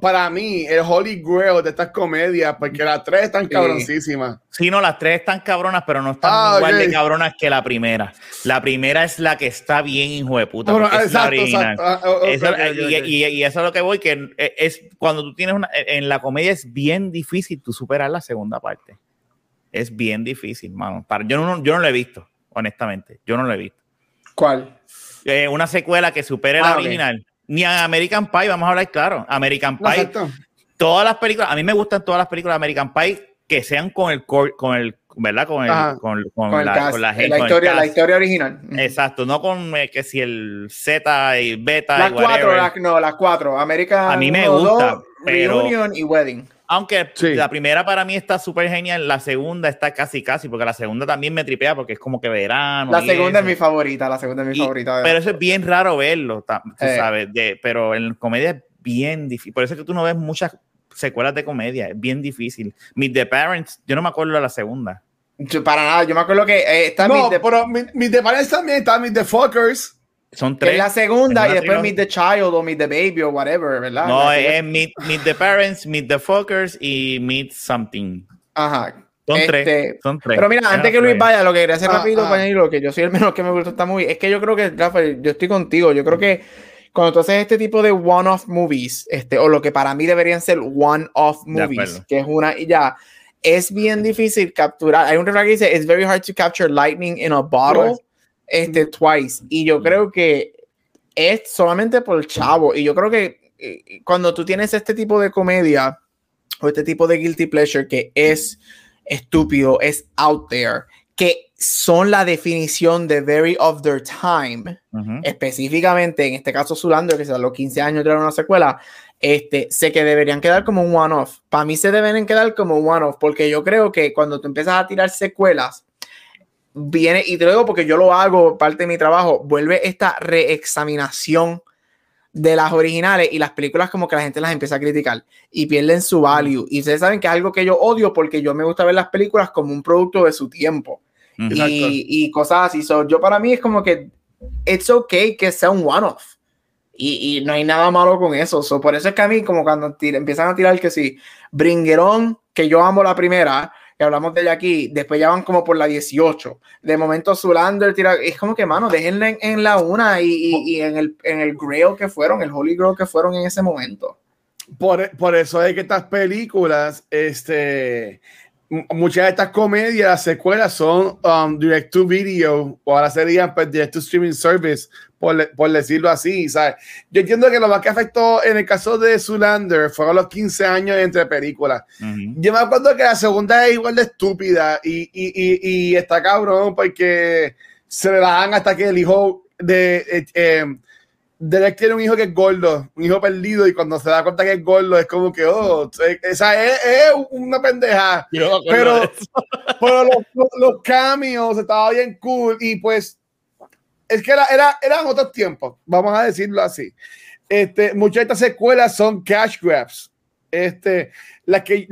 para mí el holy grail de estas comedias, porque las tres están cabroncísimas. Sí, no, las tres están cabronas, pero no están ah, igual de cabronas que la primera. La primera es la que está bien, hijo de puta. exacto, y, eso es lo que voy, que es cuando tú tienes una, en la comedia es bien difícil tú superar la segunda parte. Es bien difícil, mano. Para, yo, no, yo no lo he visto, honestamente. Yo no lo he visto. ¿Cuál? Eh, una secuela que supere la ah, original ni a American Pie, vamos a hablar claro. American Pie. Todas las películas, a mí me gustan todas las películas de American Pie que sean con el con el ¿verdad? Con, el, con, con, la, con, la, la, historia, la historia original. Exacto, no con eh, que si el Z y Beta. Las cuatro, la, no, las cuatro. American A mí me gusta, pero. Reunion y Wedding. Aunque la primera para mí está súper genial, la segunda está casi casi, porque la segunda también me tripea porque es como que verano. La segunda es mi favorita, la segunda es mi favorita. Pero eso es bien raro verlo, tú eh. sabes, de, pero en comedia es bien difícil. Por eso es que tú no ves muchas secuelas de comedia, es bien difícil. Meet the Parents, yo no me acuerdo de la segunda. para nada, yo me acuerdo que eh, está no, pero Meet the Parents también está Meet the Fuckers. Son tres. Es la segunda y después Meet the Child o Meet the Baby o whatever, ¿verdad? No, es meet, meet, the Parents, Meet the Fuckers y Meet Something. Ajá. Son, tres, este, son tres. Pero mira, antes que Luis vaya, lo que quería hacer ah, rápido, ah. lo que yo soy el (laughs) menos que me gusta esta movie, es que yo creo que, Rafael, yo estoy contigo, yo creo que cuando tú haces este tipo de one-off movies, este, o lo que para mí deberían ser one-off movies, que es una y ya, es bien difícil capturar. Hay un refrán que dice, it's very hard to capture lightning in a bottle este, Twice. Y yo creo que es solamente por el chavo. Y yo creo que eh, cuando tú tienes este tipo de comedia o este tipo de guilty pleasure que es estúpido, es out there, que son la definición de very of their time, específicamente en este caso Zulander, que se los 15 años de una secuela, este, sé que deberían quedar como un one-off. Para mí se deben quedar como un one-off, porque yo creo que cuando tú empiezas a tirar secuelas, viene, y te lo digo porque yo lo hago, parte de mi trabajo, vuelve esta reexaminación de las originales y las películas como que la gente las empieza a criticar y pierden su value. Y ustedes saben que es algo que yo odio porque yo me gusta ver las películas como un producto de su tiempo y, y, cosas así. So, yo para mí es como que it's okay que sea un one-off. Y, y, no hay nada malo con eso. So, por eso es que a mí, como cuando empiezan a tirar que sí, Bringuerón, que yo amo la primera, hablamos de ella aquí, después ya van como por la 18. De momento Zulander tira, es como que, mano, déjenle en, la una y, y, en, el, en el Grail que fueron, el Holy Grail que fueron en ese momento. Por, por eso es que estas películas, este, muchas de estas comedias, secuelas son um, direct to video o ahora serían pues, direct to streaming service, por, por, decirlo así. ¿sabes? Yo entiendo que lo más que afectó en el caso de Zulander fueron los 15 años entre películas. Yo me acuerdo que la segunda es igual de estúpida y, y, y, y está cabrón porque se le dan hasta que el hijo de. Eh, eh, Derek tiene un hijo que es gordo, un hijo perdido, y cuando se da cuenta que es gordo, es como que, oh, esa es, es una pendeja. Pero, (laughs) pero los, los, los, cambios estaba bien cool, y pues, es que era, era, eran otros tiempos, vamos a decirlo así. Este, muchas de estas secuelas son cash grabs. Este, las, que,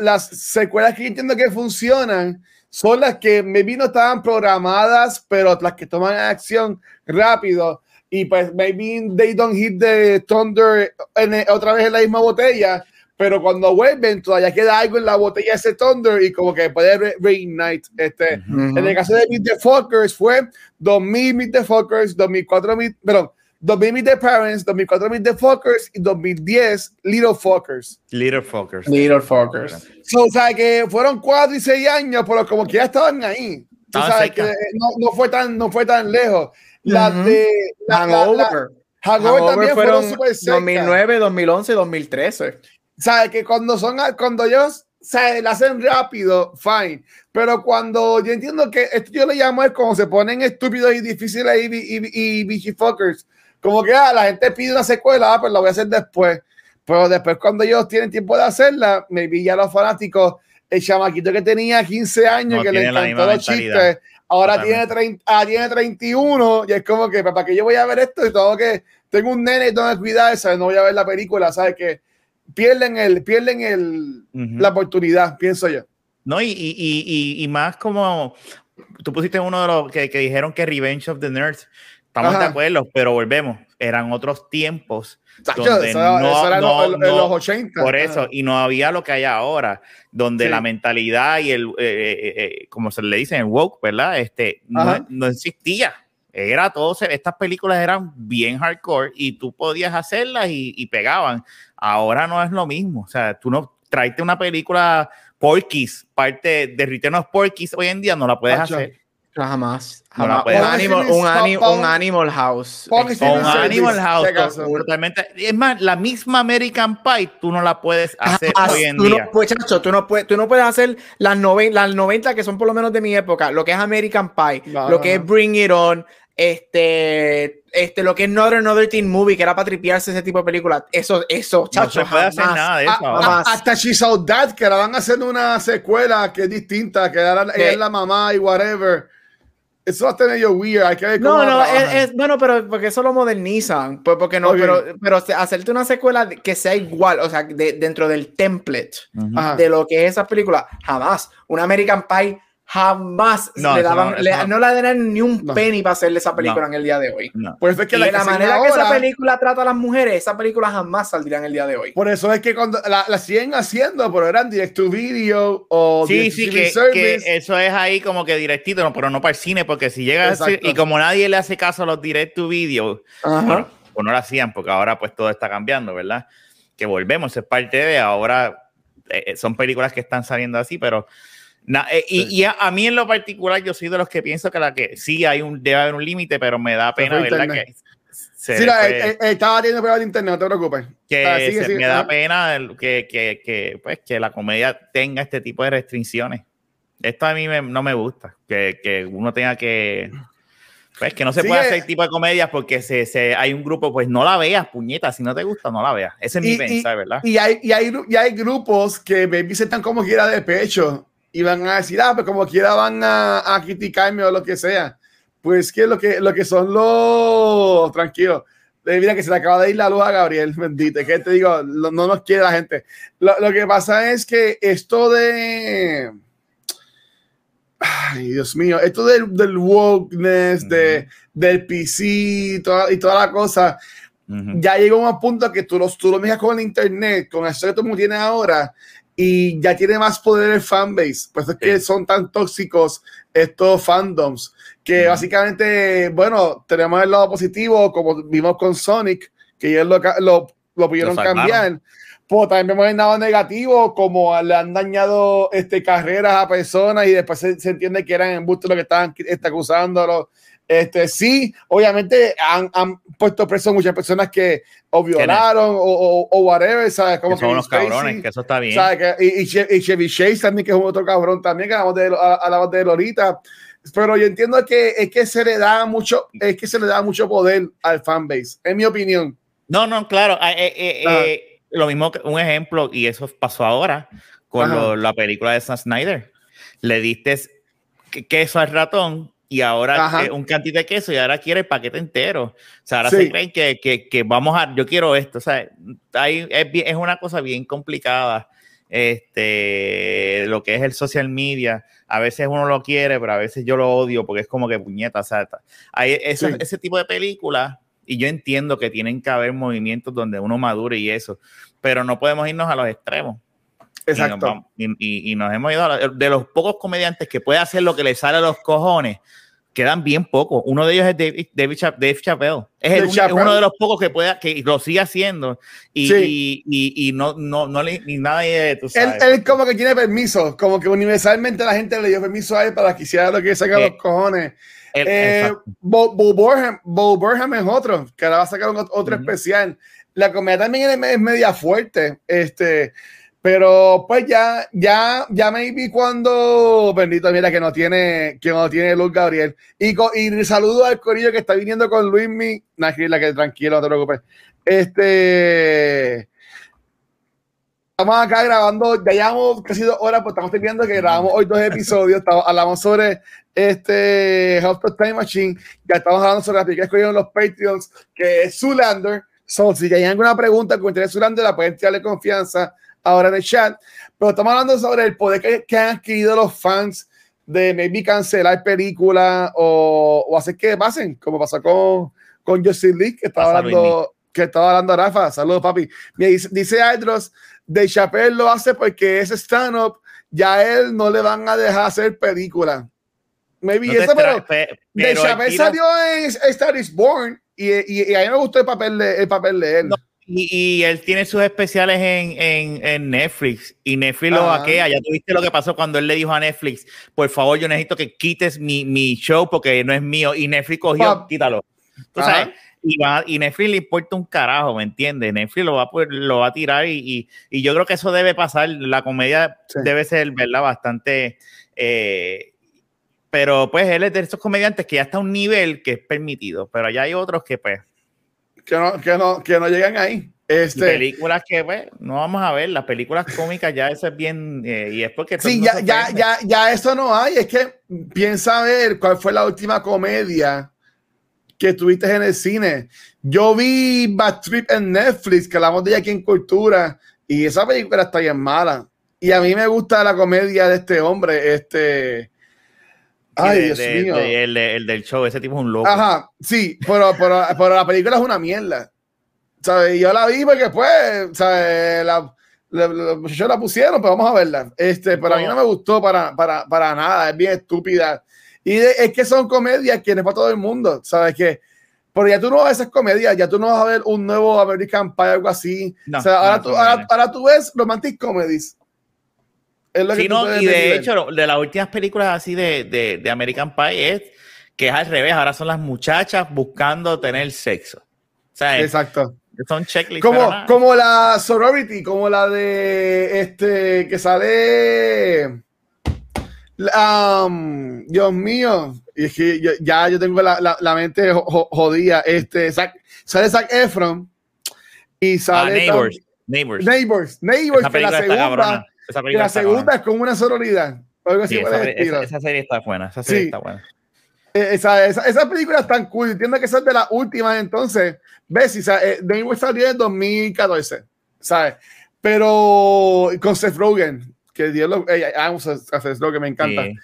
las secuelas que entiendo que funcionan son las que maybe no estaban programadas, pero las que toman acción rápido y pues maybe they don't hit the thunder en, otra vez en la misma botella, pero cuando vuelven todavía queda algo en la botella ese thunder y como que puede reignite. Este, En el caso de Meet the Fuckers fue 2000 Meet the Fuckers, 2004 Meet, perdón, 2000 Meet the Parents, 2004 Meet the Fuckers y 2010 Little Fuckers. Little Fuckers. Little Fuckers. So, o sea que fueron 4 y 6 años, pero como que ya estaban ahí. Tú sabes que no, no, fue tan, no fue tan lejos. La de Hangover. Hangover, también fueron, super 2009, 2011, 2013. ¿Sabes? Que cuando son, cuando ellos se la hacen rápido, fine. Pero cuando yo entiendo que esto yo le llamo es como se ponen estúpidos y difíciles y, y, y, fuckers. Como que ah, la gente pide una secuela, ah, pues la voy a hacer después. Pero después, cuando ellos tienen tiempo de hacerla, maybe ya los fanáticos, el chamaquito que tenía 15 años, que le encantó los chistes, Ahora tiene, 30, ah, tiene 31 y es como que, ¿para qué yo voy a ver esto? Y todo que tengo un nene y tengo que cuidar, ¿sabes? No voy a ver la película, ¿sabes? Que pierden, el, pierden el, la oportunidad, pienso yo. No, y, y, y, y, más como tú pusiste uno de los que, que dijeron que Revenge of the Nerds. Estamos de acuerdo, pero volvemos. Eran otros tiempos donde no, los 80. Por eso, y no había lo que hay ahora, donde la mentalidad y el, eh, eh, eh, como se le dice, el woke, ¿verdad? Este, no, no, existía. Era todo, estas películas eran bien hardcore y tú podías hacerlas y, y, pegaban. Ahora no es lo mismo. O sea, tú no traiste una película Porky's, parte de Return of Porky's hoy en día, no la puedes hacer Jamás. jamás. un, animal, un, animal, House. Un Animal House. Totalmente. Es más, la misma American Pie tú no la puedes hacer hoy en día. No, pues, chacho, tú, no puedes, tú no puedes hacer las, las 90 que son por lo menos de mi época. Lo que es American Pie, lo que es Bring It On, este, este, lo que es Northern Other Teen Movie, que era para tripearse ese tipo de películas. Eso, eso, chacho. No se puede hacer nada de eso. hasta She's Out That, que la van a hacer una secuela que es distinta, que era, es la mamá y whatever eso va a tener yo weird. Hay que ver cómo no, no, es, bueno, pero porque eso lo modernizan. Pues porque no, pero, pero hacerte una secuela que sea igual, o sea, de, dentro del template de lo que es esa película, jamás. Un American Pie jamás no, le daban, no, le, no, le darían ni un penny para hacerle esa película en el día de hoy. Por eso es que y la, de la manera que esa película trata a las mujeres, esa película jamás saldría en el día de hoy. Por eso es que cuando la, la siguen haciendo, pero eran direct to video o sí, sí, que, que, eso es ahí como que directito, no, pero no para el cine, porque si llega a ser, y como nadie le hace caso a los direct to video, bueno, pues no lo hacían, porque ahora pues todo está cambiando, ¿verdad? Que volvemos, es parte de ahora, eh, son películas que están saliendo así, pero eh, y, a, mí en lo particular, yo soy de los que pienso que la que sí hay un, debe haber un límite, pero me da pena, ¿verdad? Que sí, la, estaba teniendo pruebas de internet, no te preocupes. Que me da pena que, que, que, pues, que la comedia tenga este tipo de restricciones. Esto a mí no me gusta, que, que uno tenga que Pues que no se Sí, puede eh. hacer tipo de comedias porque se, se- hay un grupo, pues no la veas, puñeta. Si no te gusta, no la veas. Ese es mi Y- y- pensar, ¿verdad? Y hay, y hay, y hay grupos que maybe se están como quiera de pecho y van a decir, ah, pues como quiera van a, a criticarme o lo que sea. Pues que lo que, lo que son los... Tranquilo. Eh, Mira que se le acaba de ir la luz a Gabriel, (laughs) bendito. Que te digo, lo- no nos quiere la gente. Lo, lo que pasa es que esto de... Ay, Dios mío, esto del, del wokeness, de, del PC y toda, y toda la cosa, Ujú. ya llegó a un punto que tú, los, tú lo miras con el internet, con esto que todo el mundo tiene ahora, y ya tiene más poder el fanbase. Por eso es que Sí. son tan tóxicos estos fandoms, que básicamente, bueno, tenemos el lado positivo, como vimos con Sonic, que ellos lo, lo, lo pudieron Lo cambiar. Pues también vemos el lado negativo, como le han dañado este, carreras a personas y después se, se entiende que eran embustes lo que estaban este, acusándolo. Este, sí, obviamente han, han puesto preso a muchas personas que o violaron o, o, o whatever, ¿sabes? Como Que son unos Spacey, cabrones, que eso está bien. ¿sabes? Que- y, y, Che- y Chevy Chase también, que es otro cabrón también, que hablamos de, a, hablamos de él ahorita. Pero yo entiendo que es que se le da mucho, es que se le da mucho poder al fanbase, en mi opinión. No, no, claro. eh, eh, eh, eh, lo mismo que un ejemplo, y eso pasó ahora con lo- la película de Zack Snyder. Le diste que- queso al ratón y ahora eh, un cantito de queso y ahora quiere el paquete entero. O sea, ahora Sí. se creen que, que, que vamos a, yo quiero esto. O sea, hay- es, es una cosa bien complicada. Este, lo que es el social media, a veces uno lo quiere, pero a veces yo lo odio porque es como que puñeta, o sea, hay Sí. ese tipo de películas y yo entiendo que tienen que haber movimientos donde uno madure y eso, pero no podemos irnos a los extremos. Y nos, Exacto. y, y- nos hemos ido a de los pocos comediantes que puede hacer lo que le sale a los cojones. Quedan bien pocos. Uno de ellos es David, David Cha- Dave Chappelle. Es, el es uno de los pocos que pueda que lo sigue haciendo y, Sí. y, no, no, no le ni nadie, tú Él, sabes. él como que tiene permiso, como que universalmente la gente le dio permiso a él para que hiciera lo que saca Sí. los cojones. Él- Eh, exacto. Bo, Bo Burnham, Bo Burnham es otro, que ahora va a sacar un- otro Ujú. especial. La comedia también es, es media fuerte, este, pero pues ya, ya, ya vi cuando, bendito, mira que no tiene, que no tiene Luz Gabriel. Y, y saludo al corillo que está viniendo con Luismi, Nakila, que tranquilo, no te preocupes. Este, Estamos acá grabando, ya llevamos casi dos horas, pues estamos teniendo que grabamos hoy dos episodios. Estamos, hablamos sobre este House Time Machine, ya estamos hablando sobre la película que escogieron los Patreons, que es Zoolander. So, si hay alguna pregunta con interés Zoolander, la pueden tirarle confianza ahora en el chat. Pero estamos hablando sobre el poder que, que han adquirido los fans de maybe cancelar películas o, o hacer que pasen, como pasó con, con Justin Lee, que estaba Pasa, hablando, que estaba hablando Rafa. Saludos, papi. Mira, dice, dice Aldros, de Chappelle lo hace porque es stand-up, ya a él no le van a dejar hacer película. Maybe No eso, pero de pero él Chappelle tira- salió en Star is Born y, y- y a mí me gustó el papel de, el papel de él. No, Y, y él tiene sus especiales en, en, en Netflix y Netflix lo vaquea. Ya tuviste lo que pasó cuando él le dijo a Netflix, por favor, yo necesito que quites mi, mi show porque no es mío. Y Netflix cogió, Pap. quítalo. Tú Ajá. sabes, y, va, y Netflix le importa un carajo, ¿me entiendes? Netflix lo va, lo va a tirar y, y, y yo creo que eso debe pasar. La comedia Sí. debe ser, ¿verdad? Bastante... eh, pero pues él es de esos comediantes que ya está a un nivel que es permitido, pero allá hay otros que pues Que, no, que, no, que no llegan ahí. Este, películas que pues, no vamos a ver, las películas cómicas ya eso es bien, eh, y es porque... Sí, ya, ya, ya, ya eso no hay. Es que piensa ver cuál fue la última comedia que tuviste en el cine. Yo vi Bad Trip en Netflix, que hablamos de ella aquí en Cultura, y esa película está bien mala. Y a mí me gusta la comedia de este hombre, este... Ay, de- Dios de- mío. de- el, el del show, ese tipo es un loco. Ajá, sí, pero, pero, pero la película es una mierda. ¿Sabes? Yo la vi porque, pues, ¿sabes? La, la- los muchachos la pusieron, pero vamos a verla. Este, pero a mí no me gustó para, para, para nada, es bien estúpida. Y es que son comedias que no es para todo el mundo, ¿sabes? Que, pero ya tú no vas a esas comedias, ya tú no vas a ver un nuevo American Pie o algo así. No, o sea, ahora, no, tú, ahora, ahora tú ves romantic comedies. Es lo que Sí, tú no, puedes y de hecho, de las últimas películas así de, de, de American Pie es que es al revés, ahora son las muchachas buscando tener sexo. O sea, es- Exacto. son checklists. Como, como la sorority, como la de este que sale. um, Dios mío, Y es que yo- ya yo tengo la, la, la mente jo- jo- jodida. Este, sale Zac Efron y Ah, sale Neighbors. tam- Neighbors. Neighbors. Neighbors, que la segunda, cabrona. Esa película la segunda es como una sororidad. o Algo así Sí, esa, esa- esa serie está buena. Esa serie Sí. está buena. Eh, Esa, esa, esa película es tan cool. Entiendo que esa es de las últimas, entonces. ¿Ves? Y, sa- eh, Neighbors salió en 2014, ¿sabes? Pero con Seth Rogen, que Dios lo. eh, amo a Seth Rogen, me encanta. Sí.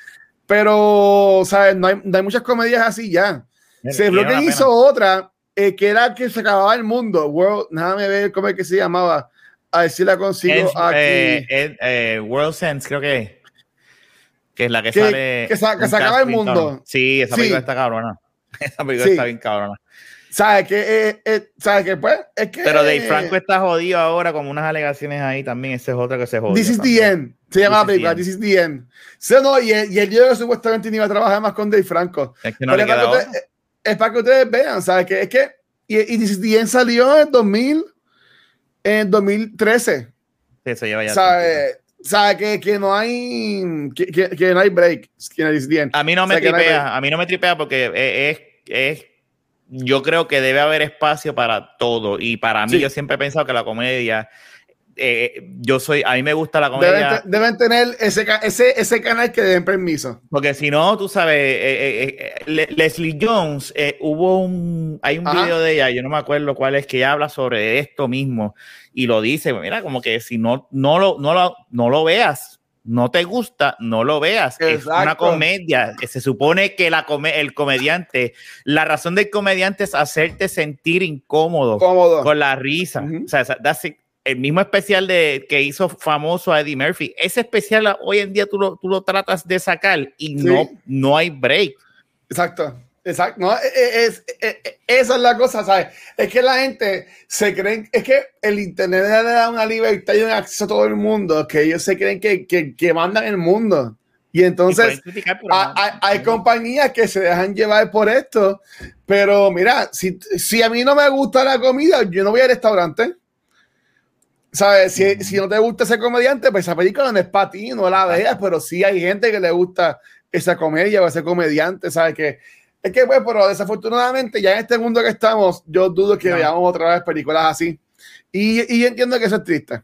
Pero, ¿sabes? No hay, no hay muchas comedias así ya. Mira, Seth Rogen hizo otra eh, que era que se acababa el mundo. World, déjame ver cómo es que se llamaba. A ver si la consigo Es, aquí. eh, es, eh, World Sense, creo que. Que es la que, Que- sale. que sa- que se acaba el mundo. cabrón. Sí, esa Sí. película está cabrona. (laughs) Esa película Sí. está bien cabrona. ¿Sabes que eh, eh, ¿Sabes que Pues es que. Pero Dave Franco está jodido ahora con unas alegaciones ahí también. Ese es otro que se jodió. This is también. the end. Se llama la This is the película. end. This is the end. Sí, no, y, él- y él yo supuestamente ni iba a trabajar más con Dave Franco. Es que no Pero le es, para que ustedes, es para que ustedes vean, ¿sabes? Que es que. Y, y This is the end salió en 2000. En 2013. Sí, Eso lleva ya. ¿Sabes? ¿Sabes? Que, que no hay. Que, que, que no hay break. A mí no me O sea, que no tripea, a mí no me tripea porque es, es, es- yo creo que debe haber espacio para todo y para mí Sí. yo siempre he pensado que la comedia, eh, yo soy, a mí me gusta la Deben, comedia te- deben tener ese, ese, ese canal que den permiso. porque si no, tú sabes, eh, eh, eh, Le- Leslie Jones, eh, hubo un, hay un Ajá. video de ella, yo no me acuerdo cuál es, que ella habla sobre esto mismo y lo dice, mira, como que si no, no, lo, no, lo, no lo veas, no te gusta, no lo veas. Es una Exacto. comedia. Se supone que la come- el comediante, la razón del comediante es hacerte sentir incómodo Cómodo. con la risa. Ujú. O sea, that's it. El mismo especial de, que hizo famoso a Eddie Murphy, ese especial hoy en día tú lo, tú lo tratas de sacar y Sí. no, no hay break. Exacto. Exacto. No, eh, eh, es, eh, esa es la cosa, ¿sabes? Es que la gente se creen, es que el Internet le da una libertad y un acceso a todo el mundo, que ellos se creen que, que, que mandan el mundo. Y entonces hay- hay compañías que se dejan llevar por esto, pero mira, si, si a mí no me gusta la comida, yo no voy al restaurante. ¿Sabes? Si, si no te gusta ese comediante, pues esa película no es para ti, no la veas, pero sí hay gente que le gusta esa comedia o ese comediante, ¿sabes? Que es que, pues, pero desafortunadamente, ya en este mundo que estamos, yo dudo que No. veamos otra vez películas así. Y, y yo entiendo que eso es triste.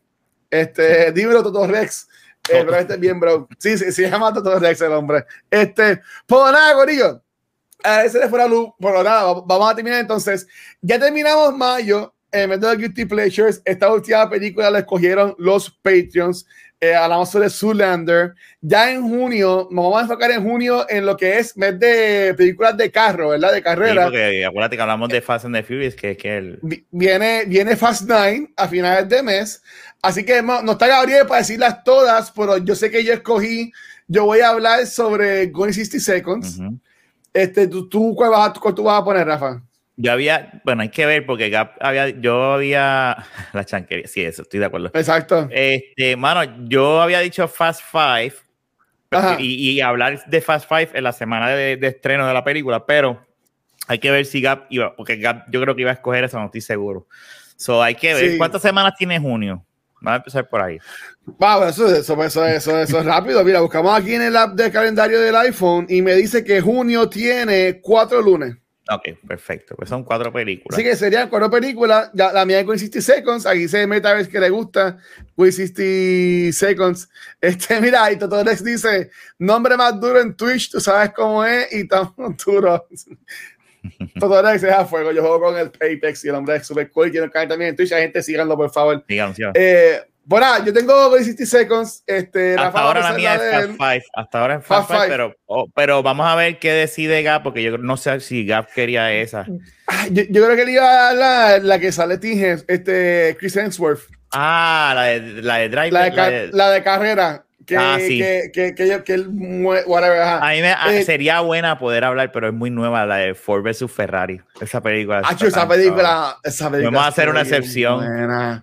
Este, dímelo, Toto Rex. Eh, pero este es bien, bro. Sí, sí, se llama Toto Rex el hombre. Este, pues nada, Corillo. A ese le fue la luz. Bueno, nada, va- vamos a terminar entonces. Ya terminamos mayo. En vez de Guilty Pleasures, esta última película la escogieron los Patreons. Eh, hablamos sobre Zoolander. Ya en junio, nos vamos a enfocar en junio en lo que es mes de películas de carro, ¿verdad? De Sí, carrera. porque acuérdate que hablamos de Fast and the Furious, que, que el, Vi- viene, viene Fast Nine a finales de mes. Así que no, no está Gabriel para decirlas todas, pero yo sé que yo escogí. Yo voy a hablar sobre Gone 60 Seconds. Ujú. Este, ¿tú, tú, cuál, vas a, cuál tú vas a poner, Rafa? Yo había, bueno, hay que ver porque Gap había, yo había, (laughs) la chanquería, sí, eso, estoy de acuerdo. Exacto. Este, mano, yo había dicho Fast Five y, y hablar de Fast Five en la semana de, de estreno de la película, pero hay que ver si Gap iba, porque Gap yo creo que iba a escoger eso, no estoy seguro. So hay que ver Sí. cuántas semanas tiene junio. Vamos a empezar por ahí. Eso, eso, eso, eso, eso es rápido. Mira, buscamos aquí en el app de calendario del iPhone y me dice que junio tiene cuatro lunes. Ok, perfecto. Pues son cuatro películas. Así que serían cuatro películas. Ya, la mía es Queen 60 Seconds. Aquí se mete a ver que le gusta. Queen 60 Seconds. (laughs) Este, mira, y Toto Rex dice: nombre más duro en Twitch, tú sabes cómo es, y tan (laughs) duro. (laughs) Toto Rex es a fuego. Yo juego con el Apex y el hombre es super cool. Quiero caer también en Twitch. La gente síganlo, por favor. Díganos. Eh, bueno, yo tengo Queen 60 Seconds. Este, Hasta Rafa ahora la mía es Fast. Five. Hasta ahora es Fast Five, Five. pero, oh, pero vamos a ver qué decide Gap, porque yo no sé si Gap quería esa. Ah, Yo, yo creo que le iba a dar la, la que sale Tinges, este, Chris Hemsworth. Ah, la de, la de Drive. La de, la de- la de carrera. Que, Ah, sí. que, que, que, yo- que él whatever. A mí me, Eh, sería buena poder hablar, pero es muy nueva la de Ford vs Ferrari. Esa película. Está esa película, esa película. Vamos a hacer una excepción. buena.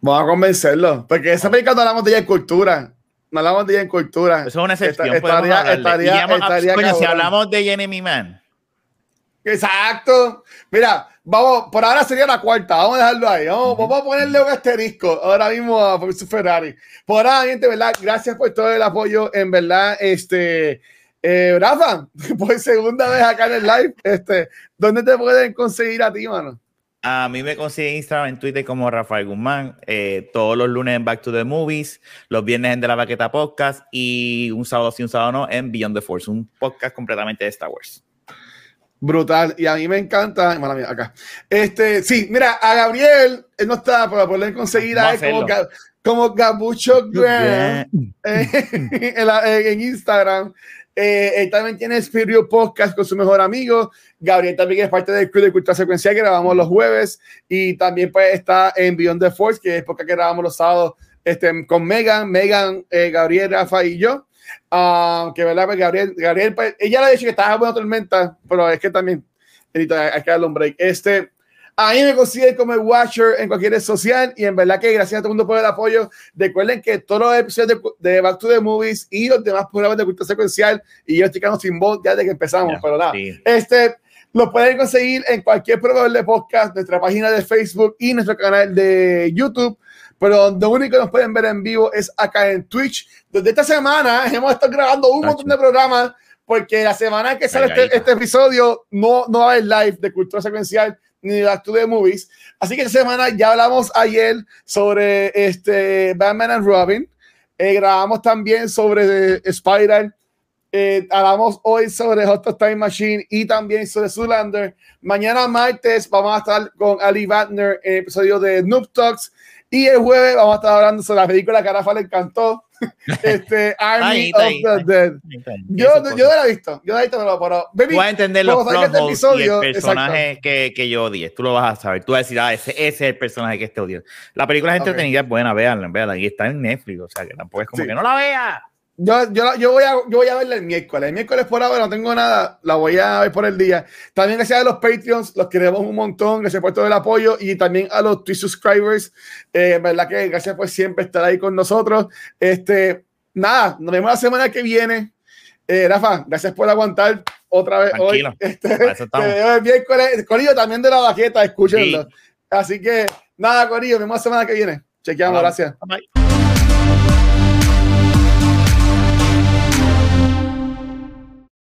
Vamos a convencerlo. Porque esa película no hablamos de ella en cultura. No hablamos de ella en cultura. Eso es una excepción. Esta- estaría- estaría- estaría coño, si hablamos de Enemy Man. Exacto. Mira, vamos, por ahora sería la cuarta. Vamos a dejarlo ahí. Vamos, Ujú. vamos a ponerle un asterisco ahora mismo a Ferrari. Por ahora, gente, ¿verdad? Gracias por todo el apoyo. En verdad, este. Eh, Rafa, (laughs) por segunda vez acá en el live, este, ¿dónde te pueden conseguir a ti, mano? A mí me consigue Instagram, en Twitter como Rafael Guzmán, eh, todos los lunes en Back to the Movies, los viernes en De la Baqueta Podcast y un sábado sí, un sábado no en Beyond the Force, un podcast completamente de Star Wars. Brutal. Y a mí me encanta. Mala mía, acá. Este, sí, mira, a Gabriel, él no está para poder conseguir a él como, como Gabucho Graham (laughs) en, en, Instagram. Eh, él también tiene Spirit Podcast con su mejor amigo. Gabriel también es parte del Club de Cultura Secuencial que grabamos los jueves. Y también pues, está en Beyond the Force, que es porque grabamos los sábados este, con Megan, Megan, eh, Gabriel, Rafa y yo. Uh, que verdad, pues Gabriel, Gabriel pues, ella le ha dicho que estaba buena tormenta, pero es que también hay que darle un break. Este, a mí me consiguen como el Watcher en cualquier red social y en verdad que gracias a todo el mundo por el apoyo. Recuerden que todos los episodios de, Back to the Movies y los demás programas de cultura secuencial y yo estoy quedando sin voz ya desde que empezamos, pero nada. Este, lo pueden conseguir en cualquier proveedor de podcast, nuestra página de Facebook y nuestro canal de YouTube pero lo único que nos pueden ver en vivo es acá en Twitch. Desde esta semana hemos estado grabando un montón de programas porque la semana que sale este, este, episodio no, no va a haber live de cultura secuencial ni de Actu de Movies. Así que esta semana ya hablamos ayer sobre este Batman and Robin. Eh, grabamos también sobre Spider. Eh, hablamos hoy sobre Hot Time Machine y también sobre Zoolander. Mañana martes vamos a estar con Ali Batner en el episodio de Noob Talks. Y el jueves vamos a estar hablando sobre la película que a Rafa le encantó. (laughs) este, Army of the Dead. Yo, yo la he visto, yo la he visto, pero, baby, voy a entender los este episodio, y el personaje que, que, yo odié. Tú lo vas a saber. Tú vas a decir, ah, ese, ese es el personaje que este odio. La película es entretenida, okay. es buena, véanla, véanla. Y está en Netflix, o sea, que tampoco es como sí. que no la vea. Yo, yo, yo, voy a, yo voy a verla el miércoles. El miércoles por ahora no tengo nada. La voy a ver por el día. También gracias a los Patreons. Los queremos un montón. Gracias por todo el apoyo. Y también a los Twitch subscribers. Eh, verdad que gracias por siempre estar ahí con nosotros. Este, nada, nos vemos la semana que viene. Eh, Rafa, gracias por aguantar otra vez Tranquilo. hoy. Este, te veo el miércoles. Corillo también de la baqueta, escúchenlo. Sí. Así que nada, Corillo, nos vemos la semana que viene. Chequeamos, gracias. Bye.